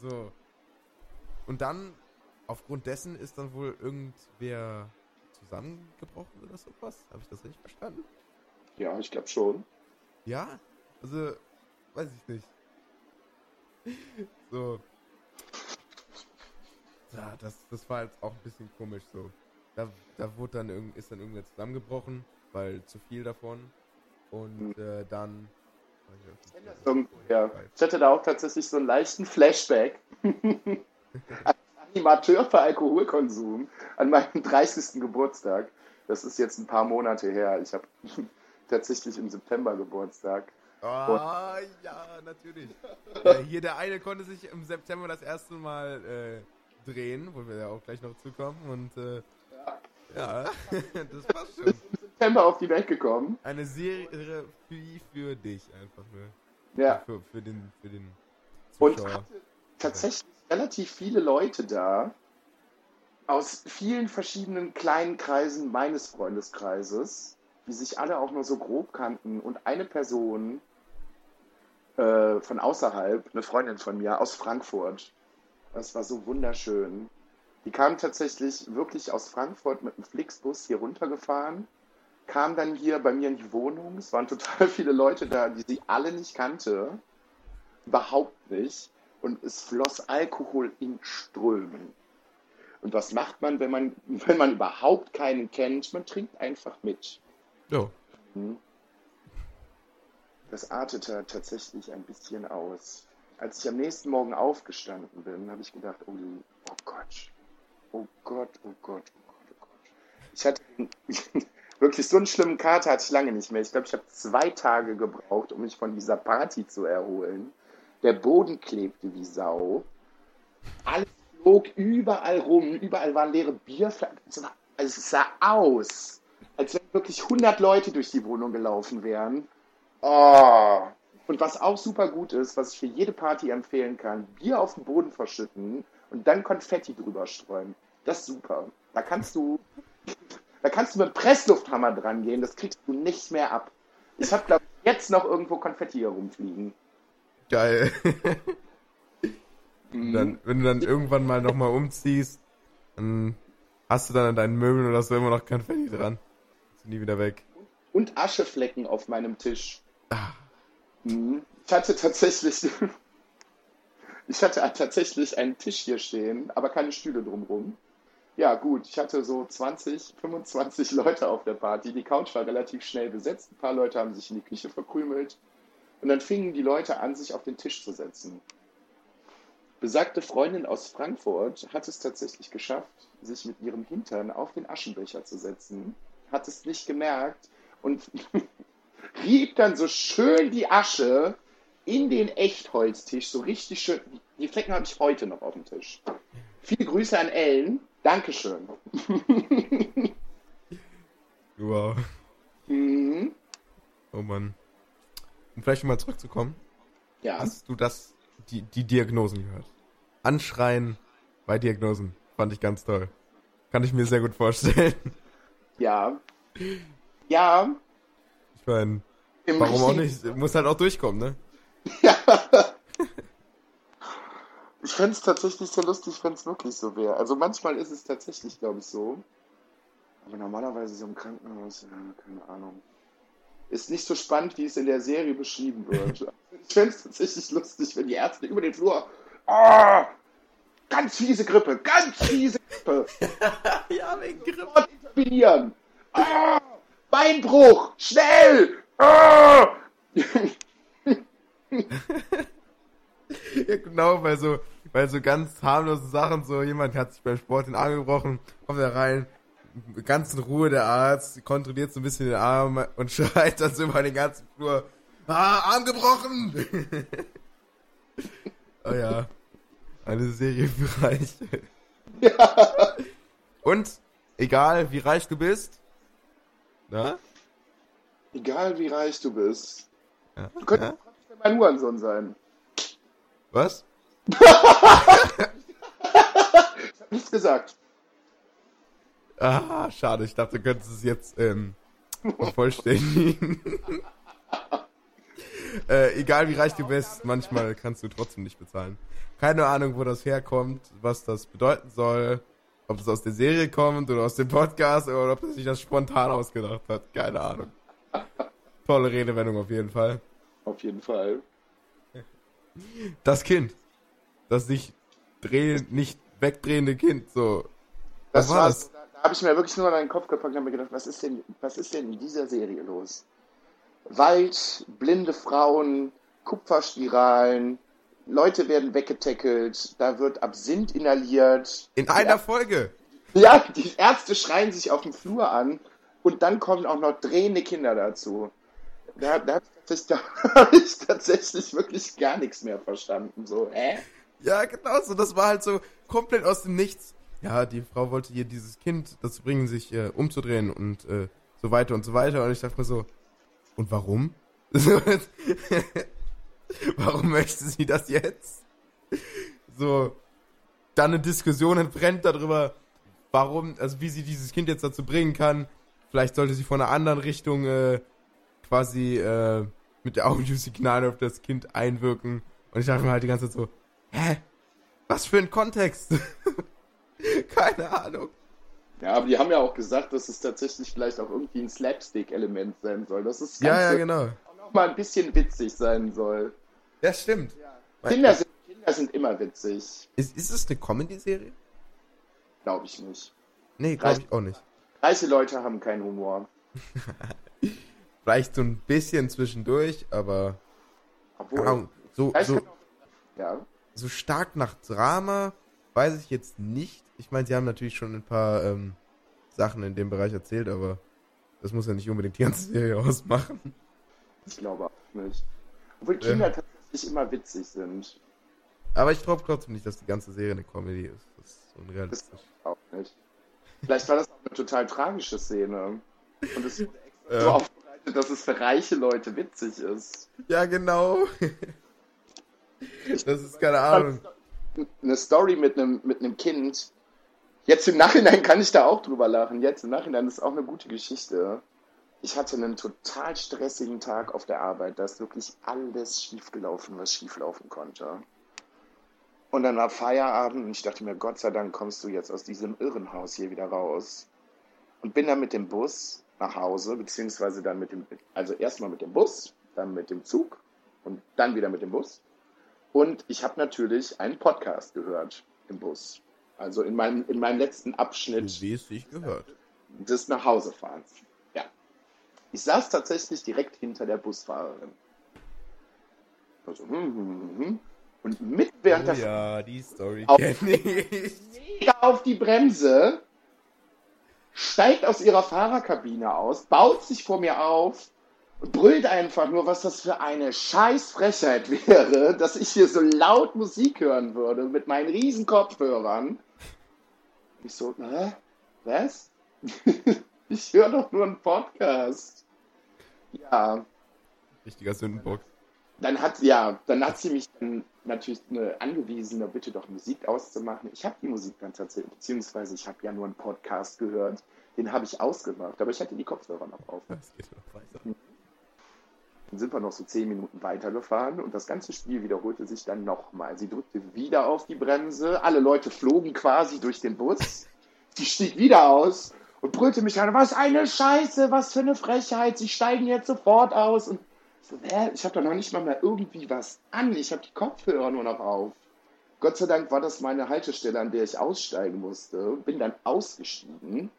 So. Und dann, aufgrund dessen, ist dann wohl irgendwer zusammengebrochen oder sowas. Habe ich das richtig verstanden? Ja, ich glaube schon. Ja? Also, weiß ich nicht. So. Ja, das, das war jetzt auch ein bisschen komisch so. Da, da wurde dann irgend, ist dann irgendwer zusammengebrochen, weil zu viel davon. Und äh, dann. Irgendwo, ja. Ich hatte da auch tatsächlich so einen leichten Flashback. [laughs] Als Animateur für Alkoholkonsum an meinem 30. Geburtstag. Das ist jetzt ein paar Monate her. Ich habe [laughs] tatsächlich im September Geburtstag. Ah, ja, natürlich. ja, hier der eine konnte sich im September das erste Mal äh, drehen, wo wir ja auch gleich noch zukommen. Und äh, ja, [laughs] das passt schon. September auf die Welt gekommen. Eine Serie wie für dich einfach nur. Ja. Für, für den, für den Und Zuschauer. hatte tatsächlich relativ viele Leute da aus vielen verschiedenen kleinen Kreisen meines Freundeskreises, die sich alle auch nur so grob kannten und eine Person äh, von außerhalb, eine Freundin von mir aus Frankfurt. Das war so wunderschön. Die kam tatsächlich wirklich aus Frankfurt mit einem Flixbus hier runtergefahren, kam dann hier bei mir in die Wohnung. Es waren total [laughs] viele Leute da, die sie alle nicht kannte. Überhaupt nicht. Und es floss Alkohol in Strömen. Und was macht man, wenn man, [laughs] wenn man überhaupt keinen kennt? Man trinkt einfach mit. Ja. Das artete tatsächlich ein bisschen aus. Als ich am nächsten Morgen aufgestanden bin, habe ich gedacht, oh, oh Gott, oh Gott, oh Gott, oh Gott, oh Gott. Ich hatte [laughs] wirklich so einen schlimmen Kater hatte ich lange nicht mehr. Ich glaube, ich habe zwei Tage gebraucht, um mich von dieser Party zu erholen. Der Boden klebte wie Sau. Alles flog überall rum. Überall waren leere Bierflaschen. Es sah aus, als wenn wirklich 100 Leute durch die Wohnung gelaufen wären. Oh. Und was auch super gut ist, was ich für jede Party empfehlen kann, Bier auf den Boden verschütten und dann Konfetti drüber streuen. Das ist super. Da kannst du, Da kannst du mit Presslufthammer dran gehen, das kriegst du nicht mehr ab. Ich habe, glaube ich, jetzt noch irgendwo Konfetti herumfliegen. Geil. [laughs] Mhm. dann, wenn du dann irgendwann mal nochmal umziehst, dann hast du dann an deinen Möbeln oder so immer noch Konfetti dran. Ist nie wieder weg. Und Ascheflecken auf meinem Tisch. Ah. Mhm. Ich hatte tatsächlich, [laughs] ich hatte tatsächlich einen Tisch hier stehen, aber keine Stühle drumrum. Ja, gut, ich hatte so 20, 25 [laughs] Leute auf der Party. Die Couch war relativ schnell besetzt. Ein paar Leute haben sich in die Küche verkrümelt. Und dann fingen die Leute an, sich auf den Tisch zu setzen. Besagte Freundin aus Frankfurt hat es tatsächlich geschafft, sich mit ihrem Hintern auf den Aschenbecher zu setzen, hat es nicht gemerkt und [laughs] rieb dann so schön die Asche in den Echtholztisch, so richtig schön. Die Flecken habe ich heute noch auf dem Tisch. Viele Grüße an Ellen. Dankeschön. [laughs] Wow. Mhm. Oh Mann. Um vielleicht mal zurückzukommen, Ja, hast du das, die, die Diagnosen gehört? Anschreien bei Diagnosen. Fand ich ganz toll. Kann ich mir sehr gut vorstellen. ja. Ja. Ich meine, warum auch nicht? Muss halt auch durchkommen, ne? Ja. [laughs] Ich fände es tatsächlich so lustig, wenn es wirklich so wäre. Also manchmal ist es tatsächlich, glaube ich, so. Aber normalerweise so im Krankenhaus, ja, keine Ahnung. Ist nicht so spannend, wie es in der Serie beschrieben wird. [laughs] Ich fände es tatsächlich lustig, wenn die Ärzte über den Flur. Ah! Ganz fiese Grippe, ganz fiese Grippe. [laughs] Ja, wegen Grippe. Intervenieren. Ah! Beinbruch, schnell! Ah! Ja, [laughs] genau, bei so, bei so ganz harmlosen Sachen, so jemand hat sich beim Sport den Arm gebrochen, kommt da rein, ganz in Ruhe der Arzt, kontrolliert so ein bisschen den Arm und [laughs] schreit dann so über den ganzen Flur, ah, Arm gebrochen! [laughs] oh ja, eine Serie für Reiche. Ja. Und, egal wie reich du bist, na? Egal wie reich du bist. Ja, Du könntest ja? mein Hurensohn sein. Was? Nichts gesagt. Ah, schade, ich dachte, du könntest es jetzt ähm, vervollständigen. [laughs] äh, egal wie reich du bist, manchmal kannst du trotzdem nicht bezahlen. Keine Ahnung, wo das herkommt, was das bedeuten soll, ob es aus der Serie kommt oder aus dem Podcast oder ob er sich das spontan ausgedacht hat. Keine Ahnung. Tolle Redewendung auf jeden Fall. Auf jeden Fall. Das Kind. Das sich drehen, nicht wegdrehende Kind, so. Das das? Da, da habe ich mir wirklich nur an den Kopf gepackt und habe mir gedacht, was ist denn, was ist denn in dieser Serie los? Wald, blinde Frauen, Kupferspiralen, Leute werden weggetackelt, da wird Absinth inhaliert. In einer Folge. Ja, die Ärzte schreien sich auf dem Flur an und dann kommen auch noch drehende Kinder dazu. Da, da habe ich, tatsächlich- da [laughs] hab ich tatsächlich wirklich gar nichts mehr verstanden. So, hä? Ja, genau so. Das war halt so komplett aus dem Nichts. Ja, die Frau wollte ihr dieses Kind dazu bringen, sich äh, umzudrehen und äh, so weiter und so weiter. Und ich dachte mir so, und warum? [laughs] [laughs] Warum möchte sie das jetzt? So, dann eine Diskussion entbrennt darüber, warum, also wie sie dieses Kind jetzt dazu bringen kann. Vielleicht sollte sie von einer anderen Richtung äh, quasi äh, mit der Audiosignale auf das Kind einwirken. Und ich dachte mir halt die ganze Zeit so, hä? Was für ein Kontext? [laughs] Keine Ahnung. Ja, aber die haben ja auch gesagt, dass es tatsächlich vielleicht auch irgendwie ein Slapstick-Element sein soll. Dass es Ja, ja, genau. auch noch mal ein bisschen witzig sein soll. Das stimmt. Kinder sind, Kinder sind immer witzig. Ist, ist es eine Comedy-Serie? Glaube ich nicht. Nee, glaube ich auch nicht. Reiche Leute haben keinen Humor. [laughs] Vielleicht so ein bisschen zwischendurch, aber Obwohl, Ahnung, so, so, auch- ja. so stark nach Drama weiß ich jetzt nicht. Ich meine, sie haben natürlich schon ein paar ähm, Sachen in dem Bereich erzählt, aber das muss ja nicht unbedingt die ganze Serie [laughs] ausmachen. Ich glaube auch nicht. Obwohl Kinder tatsächlich immer witzig sind. Aber ich glaube trotzdem nicht, dass die ganze Serie eine Comedy ist. Das ist ein Das auch nicht. Vielleicht war das auch eine total tragische Szene. Und es wurde extra so aufbereitet, dass es für reiche Leute witzig ist. Ja, genau. das ist keine Ahnung. Eine Story mit einem, mit einem Kind, Jetzt im Nachhinein kann ich da auch drüber lachen. Jetzt im Nachhinein ist auch eine gute Geschichte. Ich hatte einen total stressigen Tag auf der Arbeit. Da ist wirklich alles schiefgelaufen, was schieflaufen konnte. Und dann war Feierabend und ich dachte mir, Gott sei Dank kommst du jetzt aus diesem Irrenhaus hier wieder raus. Und bin dann mit dem Bus nach Hause, beziehungsweise dann mit dem, also erstmal mit dem Bus, dann mit dem Zug und dann wieder mit dem Bus. Und ich habe natürlich einen Podcast gehört im Bus. Also in meinem, in meinem letzten Abschnitt wie es sich gehört. des Nachhausefahrens. Ich saß tatsächlich direkt hinter der Busfahrerin. Also, hm, hm, hm, hm. Und mit während der Oh ja, die Story Auf- mega auf die Bremse, steigt aus ihrer Fahrerkabine aus, baut sich vor mir auf und brüllt einfach nur, was das für eine Scheißfrechheit wäre, dass ich hier so laut Musik hören würde mit meinen riesen Kopfhörern. Ich so, hä? Was? [laughs] ich höre doch nur einen Podcast. Ja, Richtiger Sündenbock. dann hat ja, dann hat sie mich dann natürlich eine angewiesen, da bitte doch Musik auszumachen. Ich habe die Musik dann tatsächlich, beziehungsweise ich habe ja nur einen Podcast gehört, den habe ich ausgemacht, aber ich hatte die Kopfhörer noch auf. Das geht noch weiter. Dann sind wir noch so zehn Minuten weitergefahren und das ganze Spiel wiederholte sich dann nochmal. Sie drückte wieder auf die Bremse, alle Leute flogen quasi durch den Bus. Sie stieg wieder aus und brüllte mich an, was eine Scheiße, was für eine Frechheit, sie steigen jetzt sofort aus. Und so, hä? ich habe doch noch nicht mal mehr irgendwie was an, ich habe die Kopfhörer nur noch auf. Gott sei Dank war das meine Haltestelle, an der ich aussteigen musste. Bin dann ausgestiegen.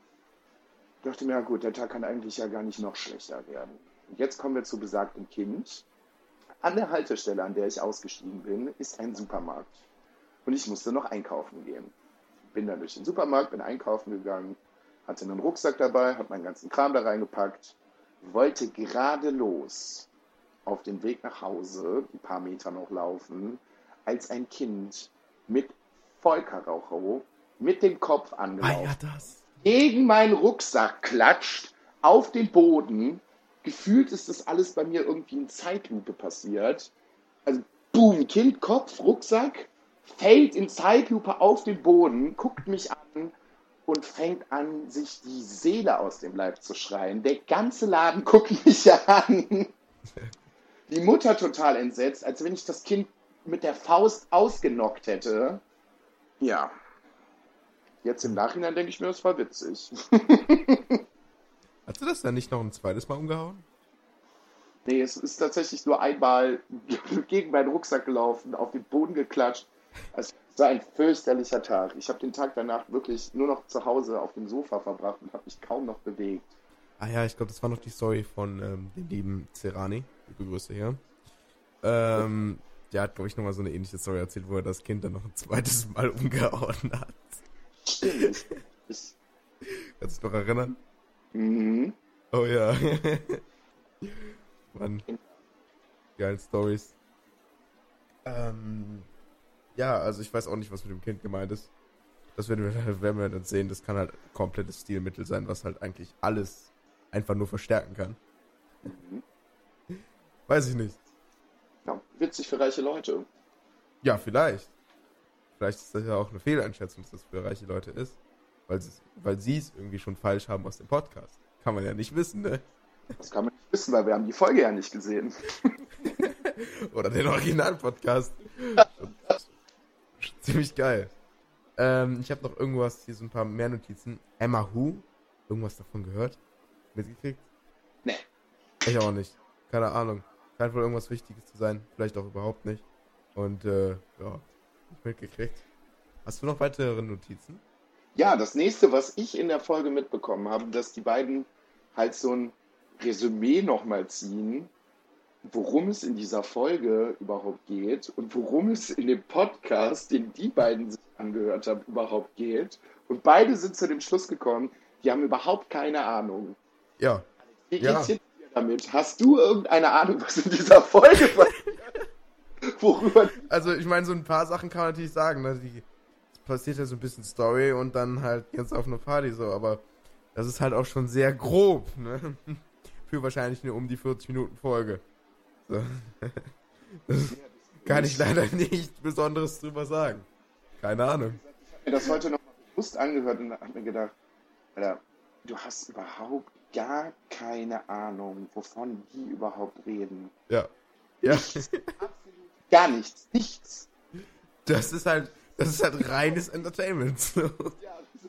Dachte mir, ja gut, der Tag kann eigentlich ja gar nicht noch schlechter werden. Und jetzt kommen wir zu besagtem Kind. An der Haltestelle, an der ich ausgestiegen bin, ist ein Supermarkt. Und ich musste noch einkaufen gehen. Bin dann durch den Supermarkt, bin einkaufen gegangen, hatte einen Rucksack dabei, habe meinen ganzen Kram da reingepackt, wollte gerade los auf den Weg nach Hause, ein paar Meter noch laufen, als ein Kind mit Vollkaracho mit dem Kopf angelaufen gegen meinen Rucksack klatscht, auf den Boden. Gefühlt ist das alles bei mir irgendwie in Zeitlupe passiert. Also, boom, Kind, Kopf, Rucksack, fällt in Zeitlupe auf den Boden, guckt mich an und fängt an, sich die Seele aus dem Leib zu schreien. Der ganze Laden [laughs] guckt mich an. Die Mutter total entsetzt, als wenn ich das Kind mit der Faust ausgenockt hätte. Ja. Jetzt im Nachhinein denke ich mir, das war witzig. Hast du das dann nicht noch ein zweites Mal umgehauen? Nee, es ist tatsächlich nur einmal [laughs] gegen meinen Rucksack gelaufen, auf den Boden geklatscht. Es war ein fürchterlicher Tag. Ich habe den Tag danach wirklich nur noch zu Hause auf dem Sofa verbracht und habe mich kaum noch bewegt. Ah ja, ich glaube, das war noch die Story von ähm, dem lieben Cerani. Liebe Grüße hier. Ähm, der hat, glaube ich, nochmal so eine ähnliche Story erzählt, wo er das Kind dann noch ein zweites Mal umgehauen hat. Stimmt. Ich, Kannst du dich noch erinnern? mhm. Oh ja. [laughs] Mann. Geile Stories. Ähm, ja, also ich weiß auch nicht, was mit dem Kind gemeint ist. Das werden wir, [laughs] werden wir dann sehen. Das kann halt komplettes Stilmittel sein, was halt eigentlich alles einfach nur verstärken kann. Weiß ich nicht. ja, witzig für reiche Leute. Ja, vielleicht. Vielleicht ist das ja auch eine Fehleinschätzung, dass das für reiche Leute ist. Weil sie weil sie es irgendwie schon falsch haben aus dem Podcast. Kann man ja nicht wissen, ne? Das kann man nicht wissen, weil wir haben die Folge ja nicht gesehen. [laughs] Oder den Original-Podcast. Ziemlich geil. Ähm, ich habe noch irgendwas, hier so ein paar mehr Notizen. Emma Who? Irgendwas davon gehört? Mitgekriegt? Nee. Ich auch nicht. Keine Ahnung. Scheint wohl irgendwas Wichtiges zu sein. Vielleicht auch überhaupt nicht. Und, äh, ja. Nicht mitgekriegt. Hast du noch weitere Notizen? Ja, das nächste, was ich in der Folge mitbekommen habe, dass die beiden halt so ein Resümee nochmal ziehen, worum es in dieser Folge überhaupt geht und worum es in dem Podcast, den die beiden sich angehört haben, überhaupt geht. Und beide sind zu dem Schluss gekommen, die haben überhaupt keine Ahnung. Ja. Wie Ja. geht's dir damit? Hast du irgendeine Ahnung, was in dieser Folge passiert? [laughs] Worüber Also, ich meine, so ein paar Sachen kann man natürlich sagen, ne? Die, es passiert ja so ein bisschen Story und dann halt jetzt auf eine Party so, aber das ist halt auch schon sehr grob, ne? [laughs] Für wahrscheinlich eine um die 40 Minuten Folge. So. Das kann ich leider nicht Besonderes drüber sagen. Keine Ahnung. mir das heute noch bewusst angehört und habe mir gedacht, Alter, du hast überhaupt gar keine Ahnung, wovon die überhaupt reden. Ja. Ja. Gar nichts. Nichts. Das ist halt, das ist halt reines Entertainment. So.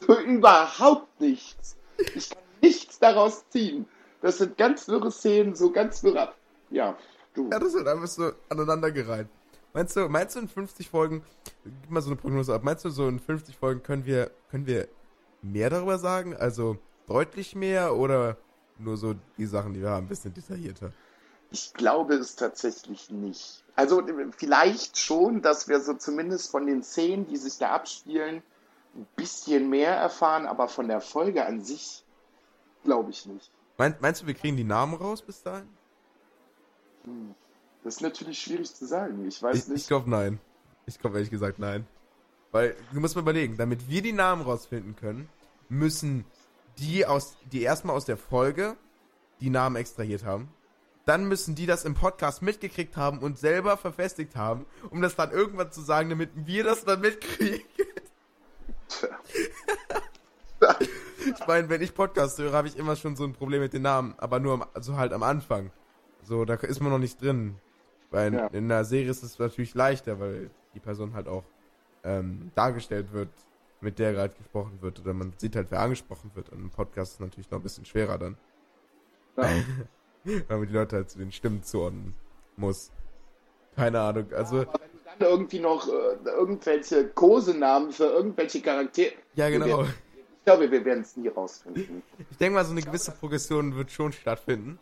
So überhaupt nichts. Ich kann nichts daraus ziehen. Das sind ganz wirre Szenen, so ganz wirre. Ab ja, du. Ja, das wird einfach so aneinandergereiht. Meinst du, meinst du in 50 Folgen, gib mal so eine Prognose ab, meinst du so in 50 Folgen können wir, können wir mehr darüber sagen? Also deutlich mehr oder nur so die Sachen, die wir haben, ein bisschen detaillierter? Ich glaube es tatsächlich nicht. Also vielleicht schon, dass wir so zumindest von den Szenen, die sich da abspielen, ein bisschen mehr erfahren, aber von der Folge an sich glaube ich nicht. Mein, meinst du, wir kriegen die Namen raus bis dahin? Das ist natürlich schwierig zu sagen. Ich weiß Ich, nicht. ich glaube nein. Ich glaube ehrlich gesagt nein. Weil, du musst mal überlegen, damit wir die Namen rausfinden können, müssen die aus, die erstmal aus der Folge die Namen extrahiert haben. Dann müssen die das im Podcast mitgekriegt haben und selber verfestigt haben, um das dann irgendwann zu sagen, damit wir das dann mitkriegen. [laughs] Ich meine, wenn ich Podcast höre, habe ich immer schon so ein Problem mit den Namen, aber nur am, also halt am Anfang. So, da ist man noch nicht drin. Weil in, Ja. in einer Serie ist es natürlich leichter, weil die Person halt auch ähm, dargestellt wird, mit der gerade gesprochen wird. Oder man sieht halt, wer angesprochen wird. Und im Podcast ist es natürlich noch ein bisschen schwerer dann. Ja. [laughs] Weil man die Leute halt zu den Stimmen zuordnen muss. Keine Ahnung. Also, Aber wenn du dann irgendwie noch äh, irgendwelche Kosenamen für irgendwelche Charaktere. ja genau. Ich glaube, wir werden es nie rausfinden. Ich denke mal, so eine gewisse Progression wird schon stattfinden.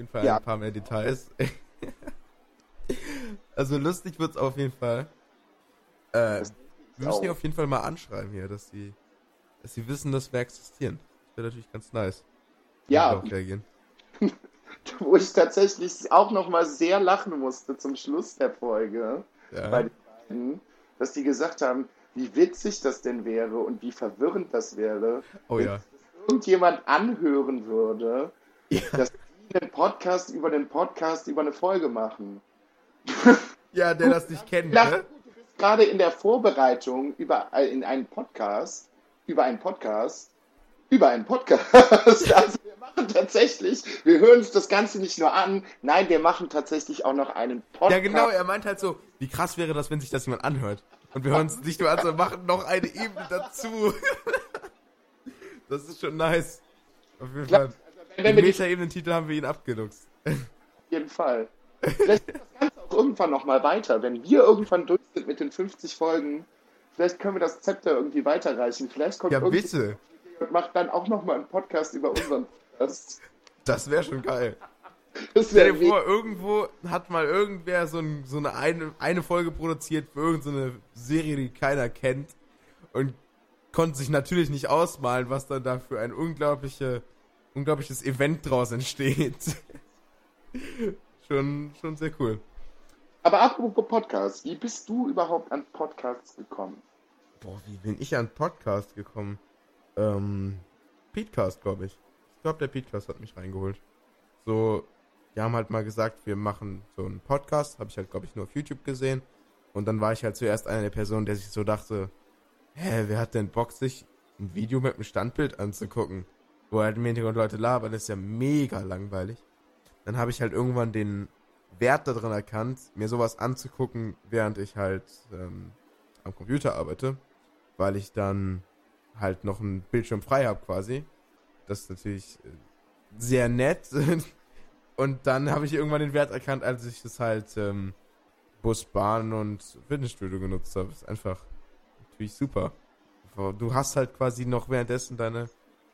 Jeden Fall Ja. ein paar mehr Details. [laughs] also lustig wird's auf jeden Fall. Äh, wir müssen die auf jeden Fall mal anschreiben hier, dass sie, dass sie wissen, dass wir existieren. Das wäre natürlich ganz nice. wenn Ja, [laughs] wo ich tatsächlich auch noch mal sehr lachen musste zum Schluss der Folge bei Ja. den beiden, dass die gesagt haben, wie witzig das denn wäre und wie verwirrend das wäre, Oh ja. irgendjemand anhören würde, dass die einen Podcast über den Podcast über eine Folge machen. Ja, der das nicht kennt, Lach- ne? Gerade in der Vorbereitung über äh, in einen Podcast, über einen Podcast, über einen Podcast. [laughs] Also wir machen tatsächlich, wir hören uns das Ganze nicht nur an, nein, wir machen tatsächlich auch noch einen Podcast. Ja, genau, er meint halt so, wie krass wäre das, wenn sich das jemand anhört. Und wir hören es nicht nur an, sondern machen noch eine Ebene dazu. [laughs] Das ist schon nice. Auf jeden Fall. Wenn wir die Meta-Ebenen-Titel haben wir ihn abgeluchst. auf jeden Fall. Vielleicht geht das Ganze auch irgendwann nochmal weiter. Wenn wir irgendwann durch sind mit den 50 Folgen, vielleicht können wir das Zepter irgendwie weiterreichen. Vielleicht kommt Ja, bitte. und macht dann auch nochmal einen Podcast über unseren Podcast. Das wäre schon geil. Stell dir vor, irgendwo hat mal irgendwer so, ein, so eine, eine eine Folge produziert für irgendeine Serie, die keiner kennt. Und konnte sich natürlich nicht ausmalen, was dann da für ein unglaubliche, unglaubliches Event draus entsteht. [laughs] schon, schon sehr cool. Aber apropos Podcast, wie bist du überhaupt an Podcasts gekommen? Boah, wie bin ich an Podcast gekommen? Ähm, Petecast, glaube ich. Ich glaube, der Petecast hat mich reingeholt. So, die haben halt mal gesagt, wir machen so einen Podcast. Habe ich halt, glaube ich, nur auf YouTube gesehen. Und dann war ich halt zuerst einer der Personen, der sich so dachte, hä, wer hat denn Bock, sich ein Video mit einem Standbild anzugucken? Wo halt im Hintergrund Leute labern, ist ja mega langweilig. Dann habe ich halt irgendwann den Wert darin erkannt, mir sowas anzugucken, während ich halt ähm, am Computer arbeite, weil ich dann halt noch einen Bildschirm frei habe quasi. Das ist natürlich äh, sehr nett. [laughs] Und dann habe ich irgendwann den Wert erkannt, als ich das halt ähm, Bus, Bahn und Fitnessstudio genutzt habe. Ist einfach natürlich super. Du hast halt quasi noch währenddessen deine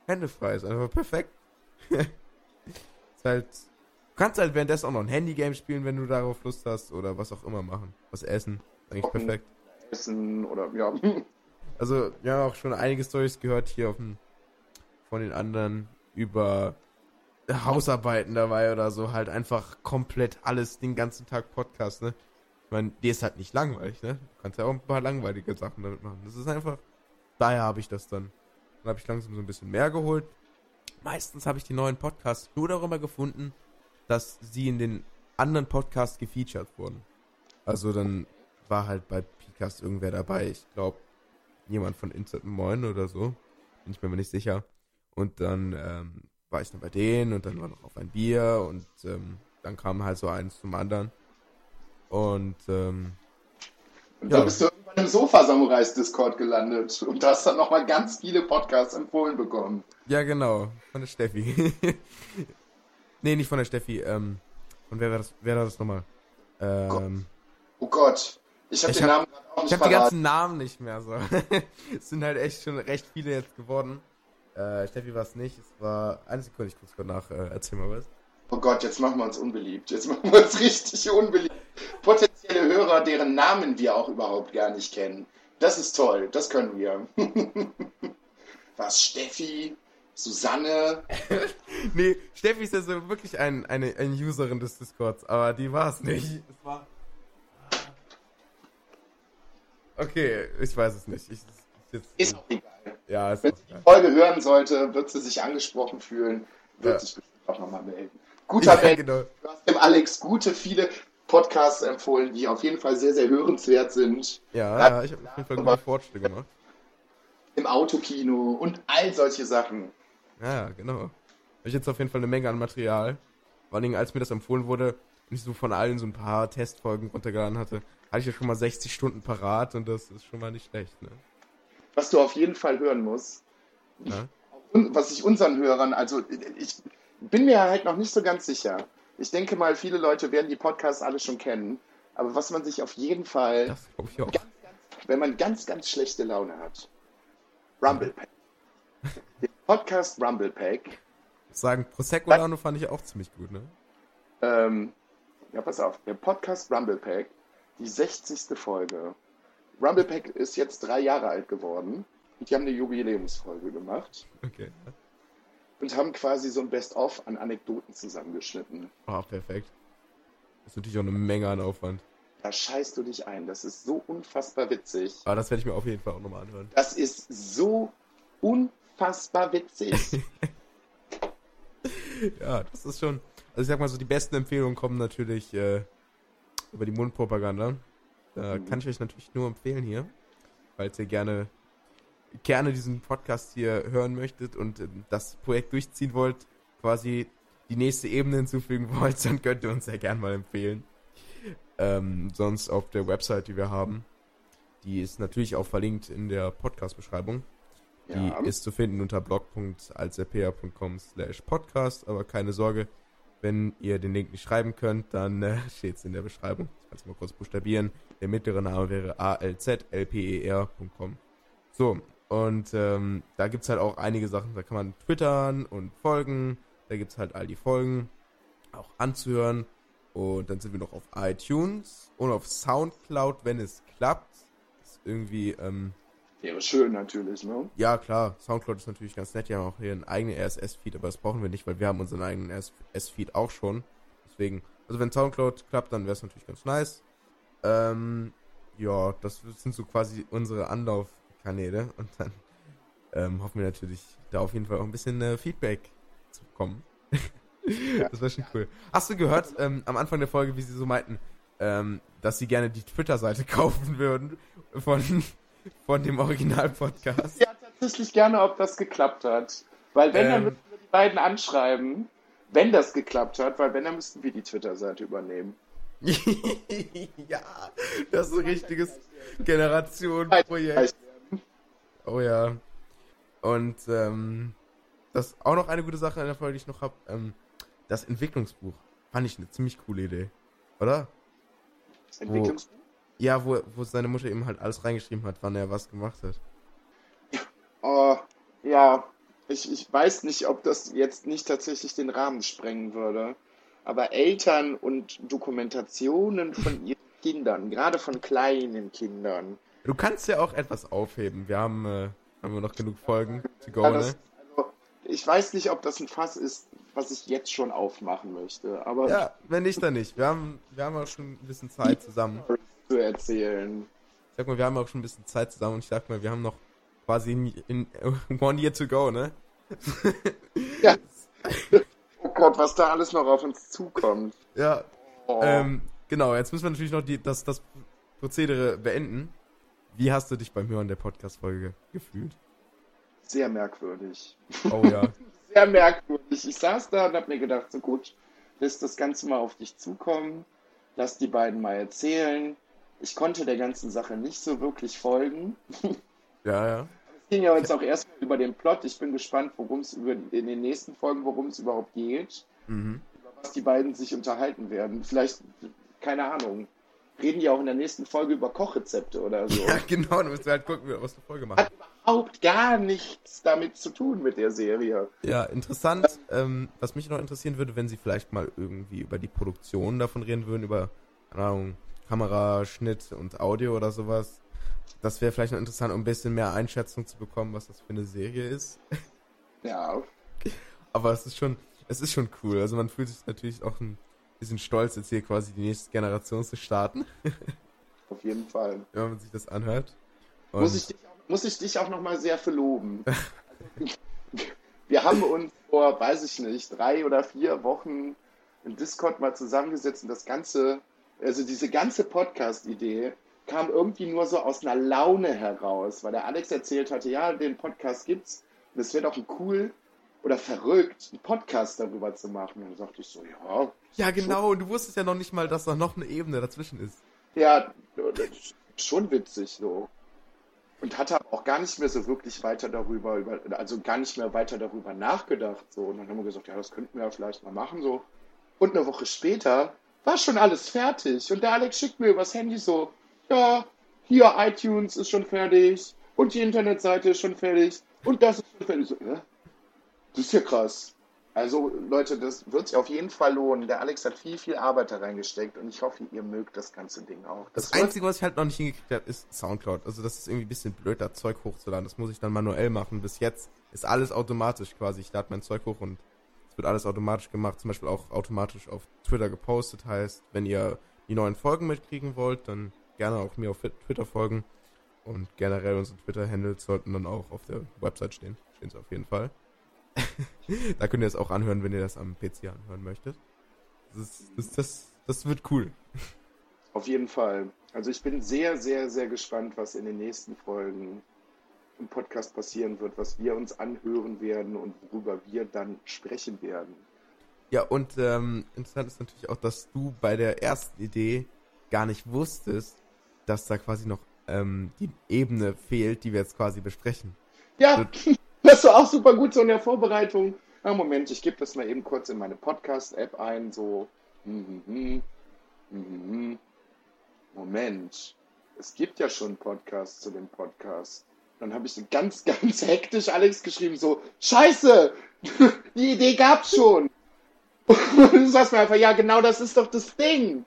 Hände frei. Ist einfach perfekt. [laughs] ist halt. Du kannst halt währenddessen auch noch ein Handygame spielen, wenn du darauf Lust hast oder was auch immer machen. Was essen. Eigentlich Kochen. perfekt. Essen oder ja. [laughs] Also, wir haben auch schon einige Stories gehört hier auf dem, von den anderen über Hausarbeiten dabei oder so. Halt einfach komplett alles den ganzen Tag Podcast, ne? Ich meine, dir ist halt nicht langweilig, ne? Du kannst ja auch ein paar langweilige Sachen damit machen. Das ist einfach, daher habe ich das dann. Dann habe ich langsam so ein bisschen mehr geholt. Meistens habe ich die neuen Podcasts nur darüber gefunden, dass sie in den anderen Podcasts gefeatured wurden. Also dann war halt bei Podcast irgendwer dabei. Ich glaube, jemand von Instant Moin oder so. Bin ich mir aber nicht sicher. Und dann ähm, war ich dann bei denen und dann war noch auf ein Bier und ähm, dann kam halt so eins zum anderen. Und ähm, Ja. bist du im Sofa-Samurais-Discord gelandet und hast dann nochmal ganz viele Podcasts empfohlen bekommen. ja, genau, von der Steffi. [laughs] nee, nicht von der Steffi. Ähm, und wer war das, wer war das nochmal? Ähm, Oh Gott, ich habe Ich den hab- Namen auch ich nicht habe die ganzen Namen nicht mehr so. [laughs] es sind halt echt schon recht viele jetzt geworden. Äh, Steffi war es nicht. Es war eine Sekunde, ich guck's gerade nach. Äh, erzähl mal was. Oh Gott, jetzt machen wir uns unbeliebt. Jetzt [laughs] machen wir uns richtig unbeliebt. Potenzielle Hörer, deren Namen wir auch überhaupt gar nicht kennen. Das ist toll, das können wir. [laughs] Was, Steffi? Susanne? [laughs] Nee, Steffi ist ja so wirklich ein, eine, eine Userin des Discords, aber die war es nicht. Es war. Okay, ich weiß es nicht. Ich, ist jetzt, Ist auch egal. ja, ist Wenn sie die. Folge hören sollte, wird sie sich angesprochen fühlen, wird Ja. sich bestimmt auch nochmal melden. Guter Ja, Ben, genau. du hast dem Alex gute, viele Podcasts empfohlen, die auf jeden Fall sehr, sehr hörenswert sind. Ja, Ja, ich habe auf jeden Fall gute Fortschritte gemacht. Im Autokino und all solche Sachen. Ja, genau. Habe ich jetzt auf jeden Fall eine Menge an Material. Vor allen Dingen, als mir das empfohlen wurde und ich so von allen so ein paar Testfolgen runtergeladen hatte, hatte ich ja schon mal 60 Stunden parat und das ist schon mal nicht schlecht, ne? Was du auf jeden Fall hören musst, Ja? was ich unseren Hörern, also ich bin mir halt noch nicht so ganz sicher. Ich denke mal, viele Leute werden die Podcasts alle schon kennen. Aber was man sich auf jeden Fall, Das ich auch. ganz, ganz, wenn man ganz, ganz schlechte Laune hat, Rumble Pack. Den Podcast Rumble Pack. Sagen, Prosecco Laune fand ich auch ziemlich gut, ne? Ähm, ja, pass auf, der Podcast Rumble Pack, die 60. Folge. Rumble Pack ist jetzt drei Jahre alt geworden. Und die haben eine Jubiläumsfolge gemacht Okay. Und haben quasi so ein Best-of an Anekdoten zusammengeschnitten. Ah, perfekt. Das ist natürlich auch eine Menge an Aufwand. Da scheißt du dich ein. Das ist so unfassbar witzig. Aber das werde ich mir auf jeden Fall auch nochmal anhören. Das ist so unfassbar witzig. [laughs] Ja, das ist schon. Also ich sag mal so, die besten Empfehlungen kommen natürlich äh, über die Mundpropaganda. Da kann ich euch natürlich nur empfehlen hier, falls ihr gerne gerne diesen Podcast hier hören möchtet und äh, das Projekt durchziehen wollt, quasi die nächste Ebene hinzufügen [laughs] wollt, dann könnt ihr uns sehr gerne mal empfehlen. Ähm, sonst auf der Website, die wir haben, die ist natürlich auch verlinkt in der Podcast-Beschreibung. Die Ja. ist zu finden unter blog.alzerpea.com slash podcast, aber keine Sorge, wenn ihr den Link nicht schreiben könnt, dann äh, [laughs] steht es in der Beschreibung. Ich kann es mal kurz buchstabieren. Der mittlere Name wäre alzlper.com. So, und ähm, da gibt's halt auch einige Sachen, da kann man twittern und folgen. Da gibt's halt all die Folgen auch anzuhören. Und dann sind wir noch auf iTunes und auf Soundcloud, wenn es klappt. Ist irgendwie, ähm, Wäre schön natürlich, ne? ja, klar, Soundcloud ist natürlich ganz nett. Die haben auch hier einen eigenen RSS-Feed, aber das brauchen wir nicht, weil wir haben unseren eigenen RSS-Feed auch schon. Deswegen, also wenn Soundcloud klappt, dann wäre es natürlich ganz nice. Ähm, ja, das sind so quasi unsere Anlaufkanäle und dann ähm, hoffen wir natürlich, da auf jeden Fall auch ein bisschen äh, Feedback zu bekommen. das wäre schon cool. Hast du gehört, ähm, am Anfang der Folge, wie sie so meinten, ähm, dass sie gerne die Twitter-Seite [laughs] kaufen würden von, von dem Original-Podcast? Ja, tatsächlich gerne, ob das geklappt hat. Weil wenn, dann Ähm. müssten wir die beiden anschreiben, wenn das geklappt hat, weil wenn, dann müssten wir die Twitter-Seite übernehmen. [laughs] ja, das ist ein richtiges [laughs] Generationenprojekt. Oh ja. Und ähm, das ist auch noch eine gute Sache in der Folge, die ich noch habe. Ähm, das Entwicklungsbuch. Fand ich eine ziemlich coole Idee. Oder? Das Entwicklungs Ja, wo, wo seine Mutter eben halt alles reingeschrieben hat, wann er was gemacht hat. Oh, ja, ich, ich weiß nicht, ob das jetzt nicht tatsächlich den Rahmen sprengen würde. Aber Eltern und Dokumentationen von ihren Kindern, gerade von kleinen Kindern, Du kannst ja auch etwas aufheben. Wir haben, äh, haben wir noch genug Folgen to go, Ja, ne? das, also, ich weiß nicht, ob das ein Fass ist, was ich jetzt schon aufmachen möchte, aber Ja, wenn nicht, dann nicht. Wir haben, wir haben auch schon ein bisschen Zeit zusammen. zu erzählen. Ich sag mal, wir haben auch schon ein bisschen Zeit zusammen und ich sag mal, wir haben noch quasi in, in [laughs] one year to go, ne? [laughs] Ja. Oh Gott, was da alles noch auf uns zukommt. Ja. Oh. Ähm, genau, jetzt müssen wir natürlich noch die, das, das Prozedere beenden. Wie hast du dich beim Hören der Podcast-Folge gefühlt? Sehr merkwürdig. Oh ja. [laughs] Sehr merkwürdig. Ich saß da und hab mir gedacht, so gut, lässt das Ganze mal auf dich zukommen, lass die beiden mal erzählen. Ich konnte der ganzen Sache nicht so wirklich folgen. Ja, ja. Es ging ja jetzt auch erstmal über den Plot. Ich bin gespannt, worum es in den nächsten Folgen, worum es überhaupt geht, Mhm. über was die beiden sich unterhalten werden. Vielleicht, keine Ahnung, reden die auch in der nächsten Folge über Kochrezepte oder so. Ja, genau, dann müssen wir halt gucken, wie wir Folge machen. Hat überhaupt gar nichts damit zu tun mit der Serie. Ja, interessant. Ähm, was mich noch interessieren würde, wenn Sie vielleicht mal irgendwie über die Produktion davon reden würden, über, keine Ahnung, Kamera, Schnitt und Audio oder sowas. Das wäre vielleicht noch interessant, um ein bisschen mehr Einschätzung zu bekommen, was das für eine Serie ist. Ja, [laughs] Aber es ist schon, es ist schon cool. Also man fühlt sich natürlich auch ein bisschen stolz, jetzt hier quasi die nächste Generation zu starten, [laughs] auf jeden Fall. wenn man sich das anhört. Und Muss ich, dich, auch- muss ich dich auch nochmal sehr verloben. [laughs] Wir haben uns vor, weiß ich nicht, drei oder vier Wochen im Discord mal zusammengesetzt und das Ganze, also diese ganze Podcast-Idee kam irgendwie nur so aus einer Laune heraus, weil der Alex erzählt hatte, ja, den Podcast gibt's und es wäre doch ein cool oder verrückt, einen Podcast darüber zu machen. Und dann sagte ich so, ja, ja, genau. Und du wusstest ja noch nicht mal, dass da noch eine Ebene dazwischen ist. Ja, das ist schon witzig so. Und hatte aber auch gar nicht mehr so wirklich weiter darüber, über, also gar nicht mehr weiter darüber nachgedacht. So. Und dann haben wir gesagt, ja, das könnten wir ja vielleicht mal machen. so. Und eine Woche später war schon alles fertig. Und der Alex schickt mir übers Handy so, ja, hier iTunes ist schon fertig und die Internetseite ist schon fertig und das ist schon fertig. So, ja, das ist ja krass. Also Leute, das wird sich auf jeden Fall lohnen. Der Alex hat viel, viel Arbeit da reingesteckt und ich hoffe, ihr mögt das ganze Ding auch. Das, wird- Einzige, was ich halt noch nicht hingekriegt habe, ist Soundcloud. Also das ist irgendwie ein bisschen blöd, da Zeug hochzuladen. Das muss ich dann manuell machen. Bis jetzt ist alles automatisch quasi. Ich lade mein Zeug hoch und es wird alles automatisch gemacht. Zum Beispiel auch automatisch auf Twitter gepostet. Heißt, wenn ihr die neuen Folgen mitkriegen wollt, dann gerne auch mir auf Twitter folgen. Und generell unsere Twitter-Handles sollten dann auch auf der Website stehen. Stehen sie auf jeden Fall. [laughs] da könnt ihr es auch anhören, wenn ihr das am PC anhören möchtet. Das, das, das, das wird cool. Auf jeden Fall. Also ich bin sehr, sehr, sehr gespannt, was in den nächsten Folgen im Podcast passieren wird, was wir uns anhören werden und worüber wir dann sprechen werden. Ja, und ähm, interessant ist natürlich auch, dass du bei der ersten Idee gar nicht wusstest, dass da quasi noch ähm, die Ebene fehlt, die wir jetzt quasi besprechen. Ja, das war auch super gut so in der Vorbereitung. Na, Moment, ich gebe das mal eben kurz in meine Podcast-App ein, so. mhm, mhm, mhm. Moment, es gibt ja schon Podcasts zu dem Podcast. Dann habe ich ganz, [laughs] ganz hektisch Alex geschrieben, so, Scheiße, [laughs] die Idee gab's schon. [laughs] Und du sagst mir einfach, ja, genau das ist doch das Ding.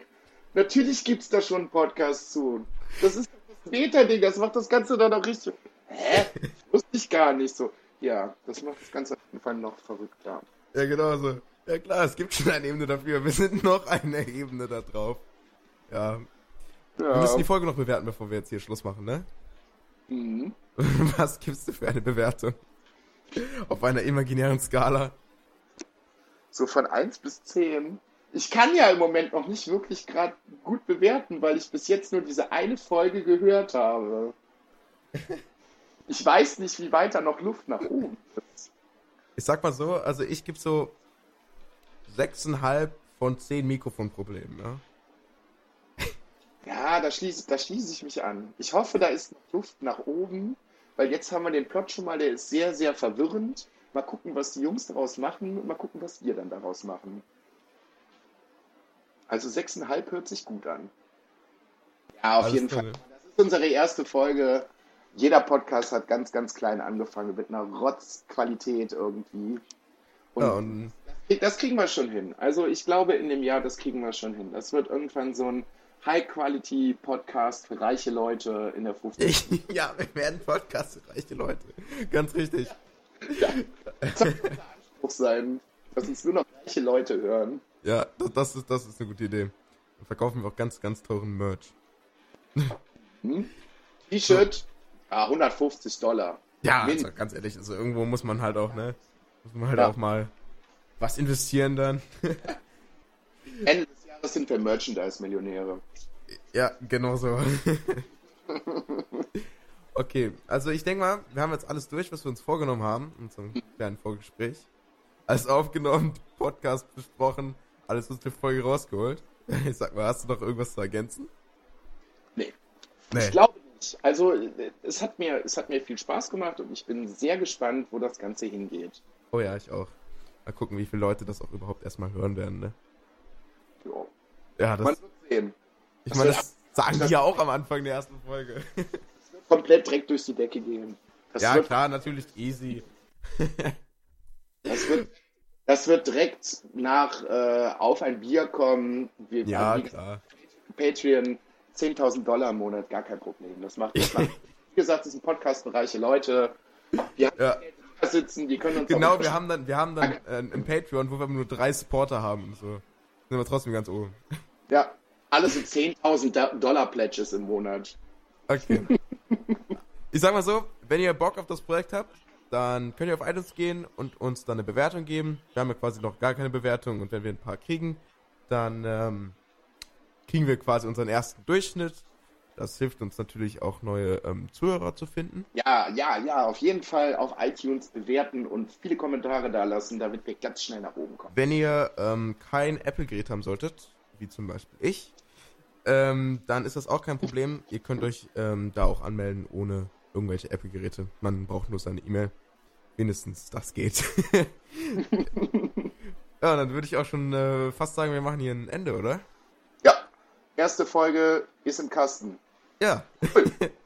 Natürlich gibt's da schon einen Podcast zu. Das ist das Beta-Ding, das macht das Ganze dann auch richtig. Hä? Wusste ich gar nicht so. Ja, das macht das Ganze auf jeden Fall noch verrückter. Ja, genau so. Ja klar, es gibt schon eine Ebene dafür. Wir sind noch eine Ebene da drauf. Ja. Wir Ja. müssen die Folge noch bewerten, bevor wir jetzt hier Schluss machen, ne? Mhm. [laughs] Was gibst du für eine Bewertung? Auf einer imaginären Skala. So von 1 bis 10. Ich kann ja im Moment noch nicht wirklich gerade gut bewerten, weil ich bis jetzt nur diese eine Folge gehört habe. [laughs] Ich weiß nicht, wie weiter noch Luft nach oben ist. Ich sag mal so, also ich gebe so 6,5 von 10 Mikrofonproblemen, ne? Ja, da schließe, da schließe ich mich an. Ich hoffe, da ist noch Luft nach oben, weil jetzt haben wir den Plot schon mal, der ist sehr, sehr verwirrend. Mal gucken, was die Jungs daraus machen und mal gucken, was wir dann daraus machen. Also 6,5 hört sich gut an. Ja, auf Alles jeden. Fall. Das ist unsere erste Folge. Jeder Podcast hat ganz, ganz klein angefangen mit einer Rotzqualität irgendwie. Und Ja, und das kriegen wir schon hin. Also ich glaube, in dem Jahr, das kriegen wir schon hin. Das wird irgendwann so ein High-Quality-Podcast für reiche Leute in der 50. ich, [laughs] ja, wir werden Podcast für reiche Leute. Ganz richtig. Das soll unser Anspruch sein, dass uns nur noch reiche Leute hören. Ja, das, das, ist, das ist eine gute Idee. Dann verkaufen wir auch ganz, ganz teuren Merch. T-Shirt, ja, 150 Dollar. Ja, Min- also ganz ehrlich, also irgendwo muss man halt auch, ne? Muss man halt Ja. auch mal was investieren dann. [laughs] Ende des Jahres sind wir Merchandise-Millionäre. ja, genau so. [laughs] Okay, also ich denke mal, wir haben jetzt alles durch, was wir uns vorgenommen haben in unserem kleinen Vorgespräch. Alles aufgenommen, [laughs] Podcast besprochen, alles aus der Folge rausgeholt. Ich sag mal, hast du noch irgendwas zu ergänzen? Nee. Nee. Ich glaube. Also es hat, mir, es hat mir viel Spaß gemacht und ich bin sehr gespannt, wo das Ganze hingeht. Oh ja, ich auch. Mal gucken, wie viele Leute das auch überhaupt erstmal hören werden, ne? Jo. Ja, Man das, wird sehen. ich meine, das das- sagen die ja auch am Anfang der ersten Folge. [laughs] Es wird komplett direkt durch die Decke gehen. Das, Ja, wird, klar, natürlich easy. [laughs] das, wird, das wird direkt nach äh, Auf ein Bier kommen. Wir, Ja, klar. Patreon 10.000 Dollar im Monat, gar kein Problem. Das macht, das macht [laughs] wie gesagt, das sind Podcast für reiche Leute. Die haben Ja. Da sitzen, die können uns Genau, wir haben dann, wir haben dann äh, ein Patreon, wo wir nur drei Supporter haben und so. Sind wir trotzdem ganz oben. [laughs] Ja, alles so 10.000 Da- Dollar Pledges im Monat. Okay. Ich sag mal so, wenn ihr Bock auf das Projekt habt, dann könnt ihr auf iTunes gehen und uns dann eine Bewertung geben. Wir haben ja quasi noch gar keine Bewertung und wenn wir ein paar kriegen, dann ähm, kriegen wir quasi unseren ersten Durchschnitt. Das hilft uns natürlich auch neue ähm, Zuhörer zu finden. Ja, ja, ja, auf jeden Fall auf iTunes bewerten und viele Kommentare da lassen, damit wir ganz schnell nach oben kommen. Wenn ihr ähm, kein Apple-Gerät haben solltet, wie zum Beispiel ich, ähm, dann ist das auch kein Problem. Ihr könnt euch ähm, da auch anmelden ohne irgendwelche Apple-Geräte. Man braucht nur seine E-Mail. Wenigstens das geht. [laughs] ja, dann würde ich auch schon äh, fast sagen, wir machen hier ein Ende, oder? Erste Folge ist im Kasten. Ja. [laughs]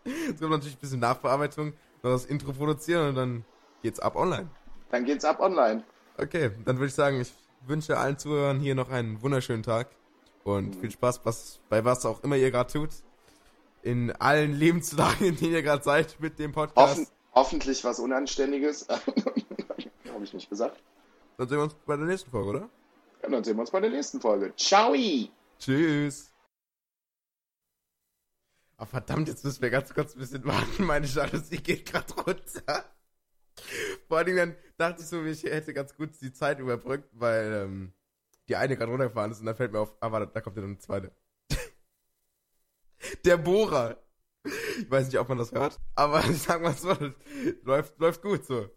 Jetzt kommt natürlich ein bisschen Nachbearbeitung, noch das Intro produzieren und dann geht's ab online. Dann geht's ab online. Okay, dann würde ich sagen, ich wünsche allen Zuhörern hier noch einen wunderschönen Tag und viel Spaß was, bei was auch immer ihr gerade tut. In allen [laughs] Lebenslagen, in denen ihr gerade seid mit dem Podcast. Hoffen, hoffentlich was Unanständiges. [laughs] Habe ich nicht gesagt. Dann sehen wir uns bei der nächsten Folge, oder? Ja, dann sehen wir uns bei der nächsten Folge. Ciao! Tschüss. Ah, verdammt, jetzt müssen wir ganz kurz ein bisschen warten. Meine Jalousie geht gerade runter. Vor allen Dingen dachte ich so, ich hätte ganz gut die Zeit überbrückt, weil ähm, die eine gerade runtergefahren ist und dann fällt mir auf, ah, warte, da kommt ja noch eine zweite. [laughs] Der Bohrer. Ich weiß nicht, ob man das hört, aber [laughs] ich sag mal so, läuft, läuft gut so.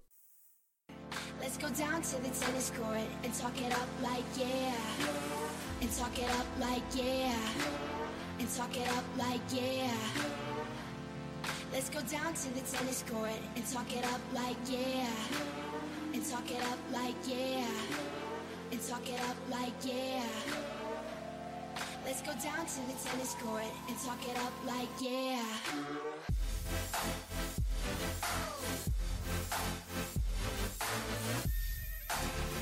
Let's go down to the tennis court and talk it up like yeah. And talk it up like yeah. and talk it up like yeah. Let's go down to the tennis court and talk it up like yeah. And talk it up like yeah. And talk it up like yeah. Let's go down to the tennis court and talk it up like yeah. Oh.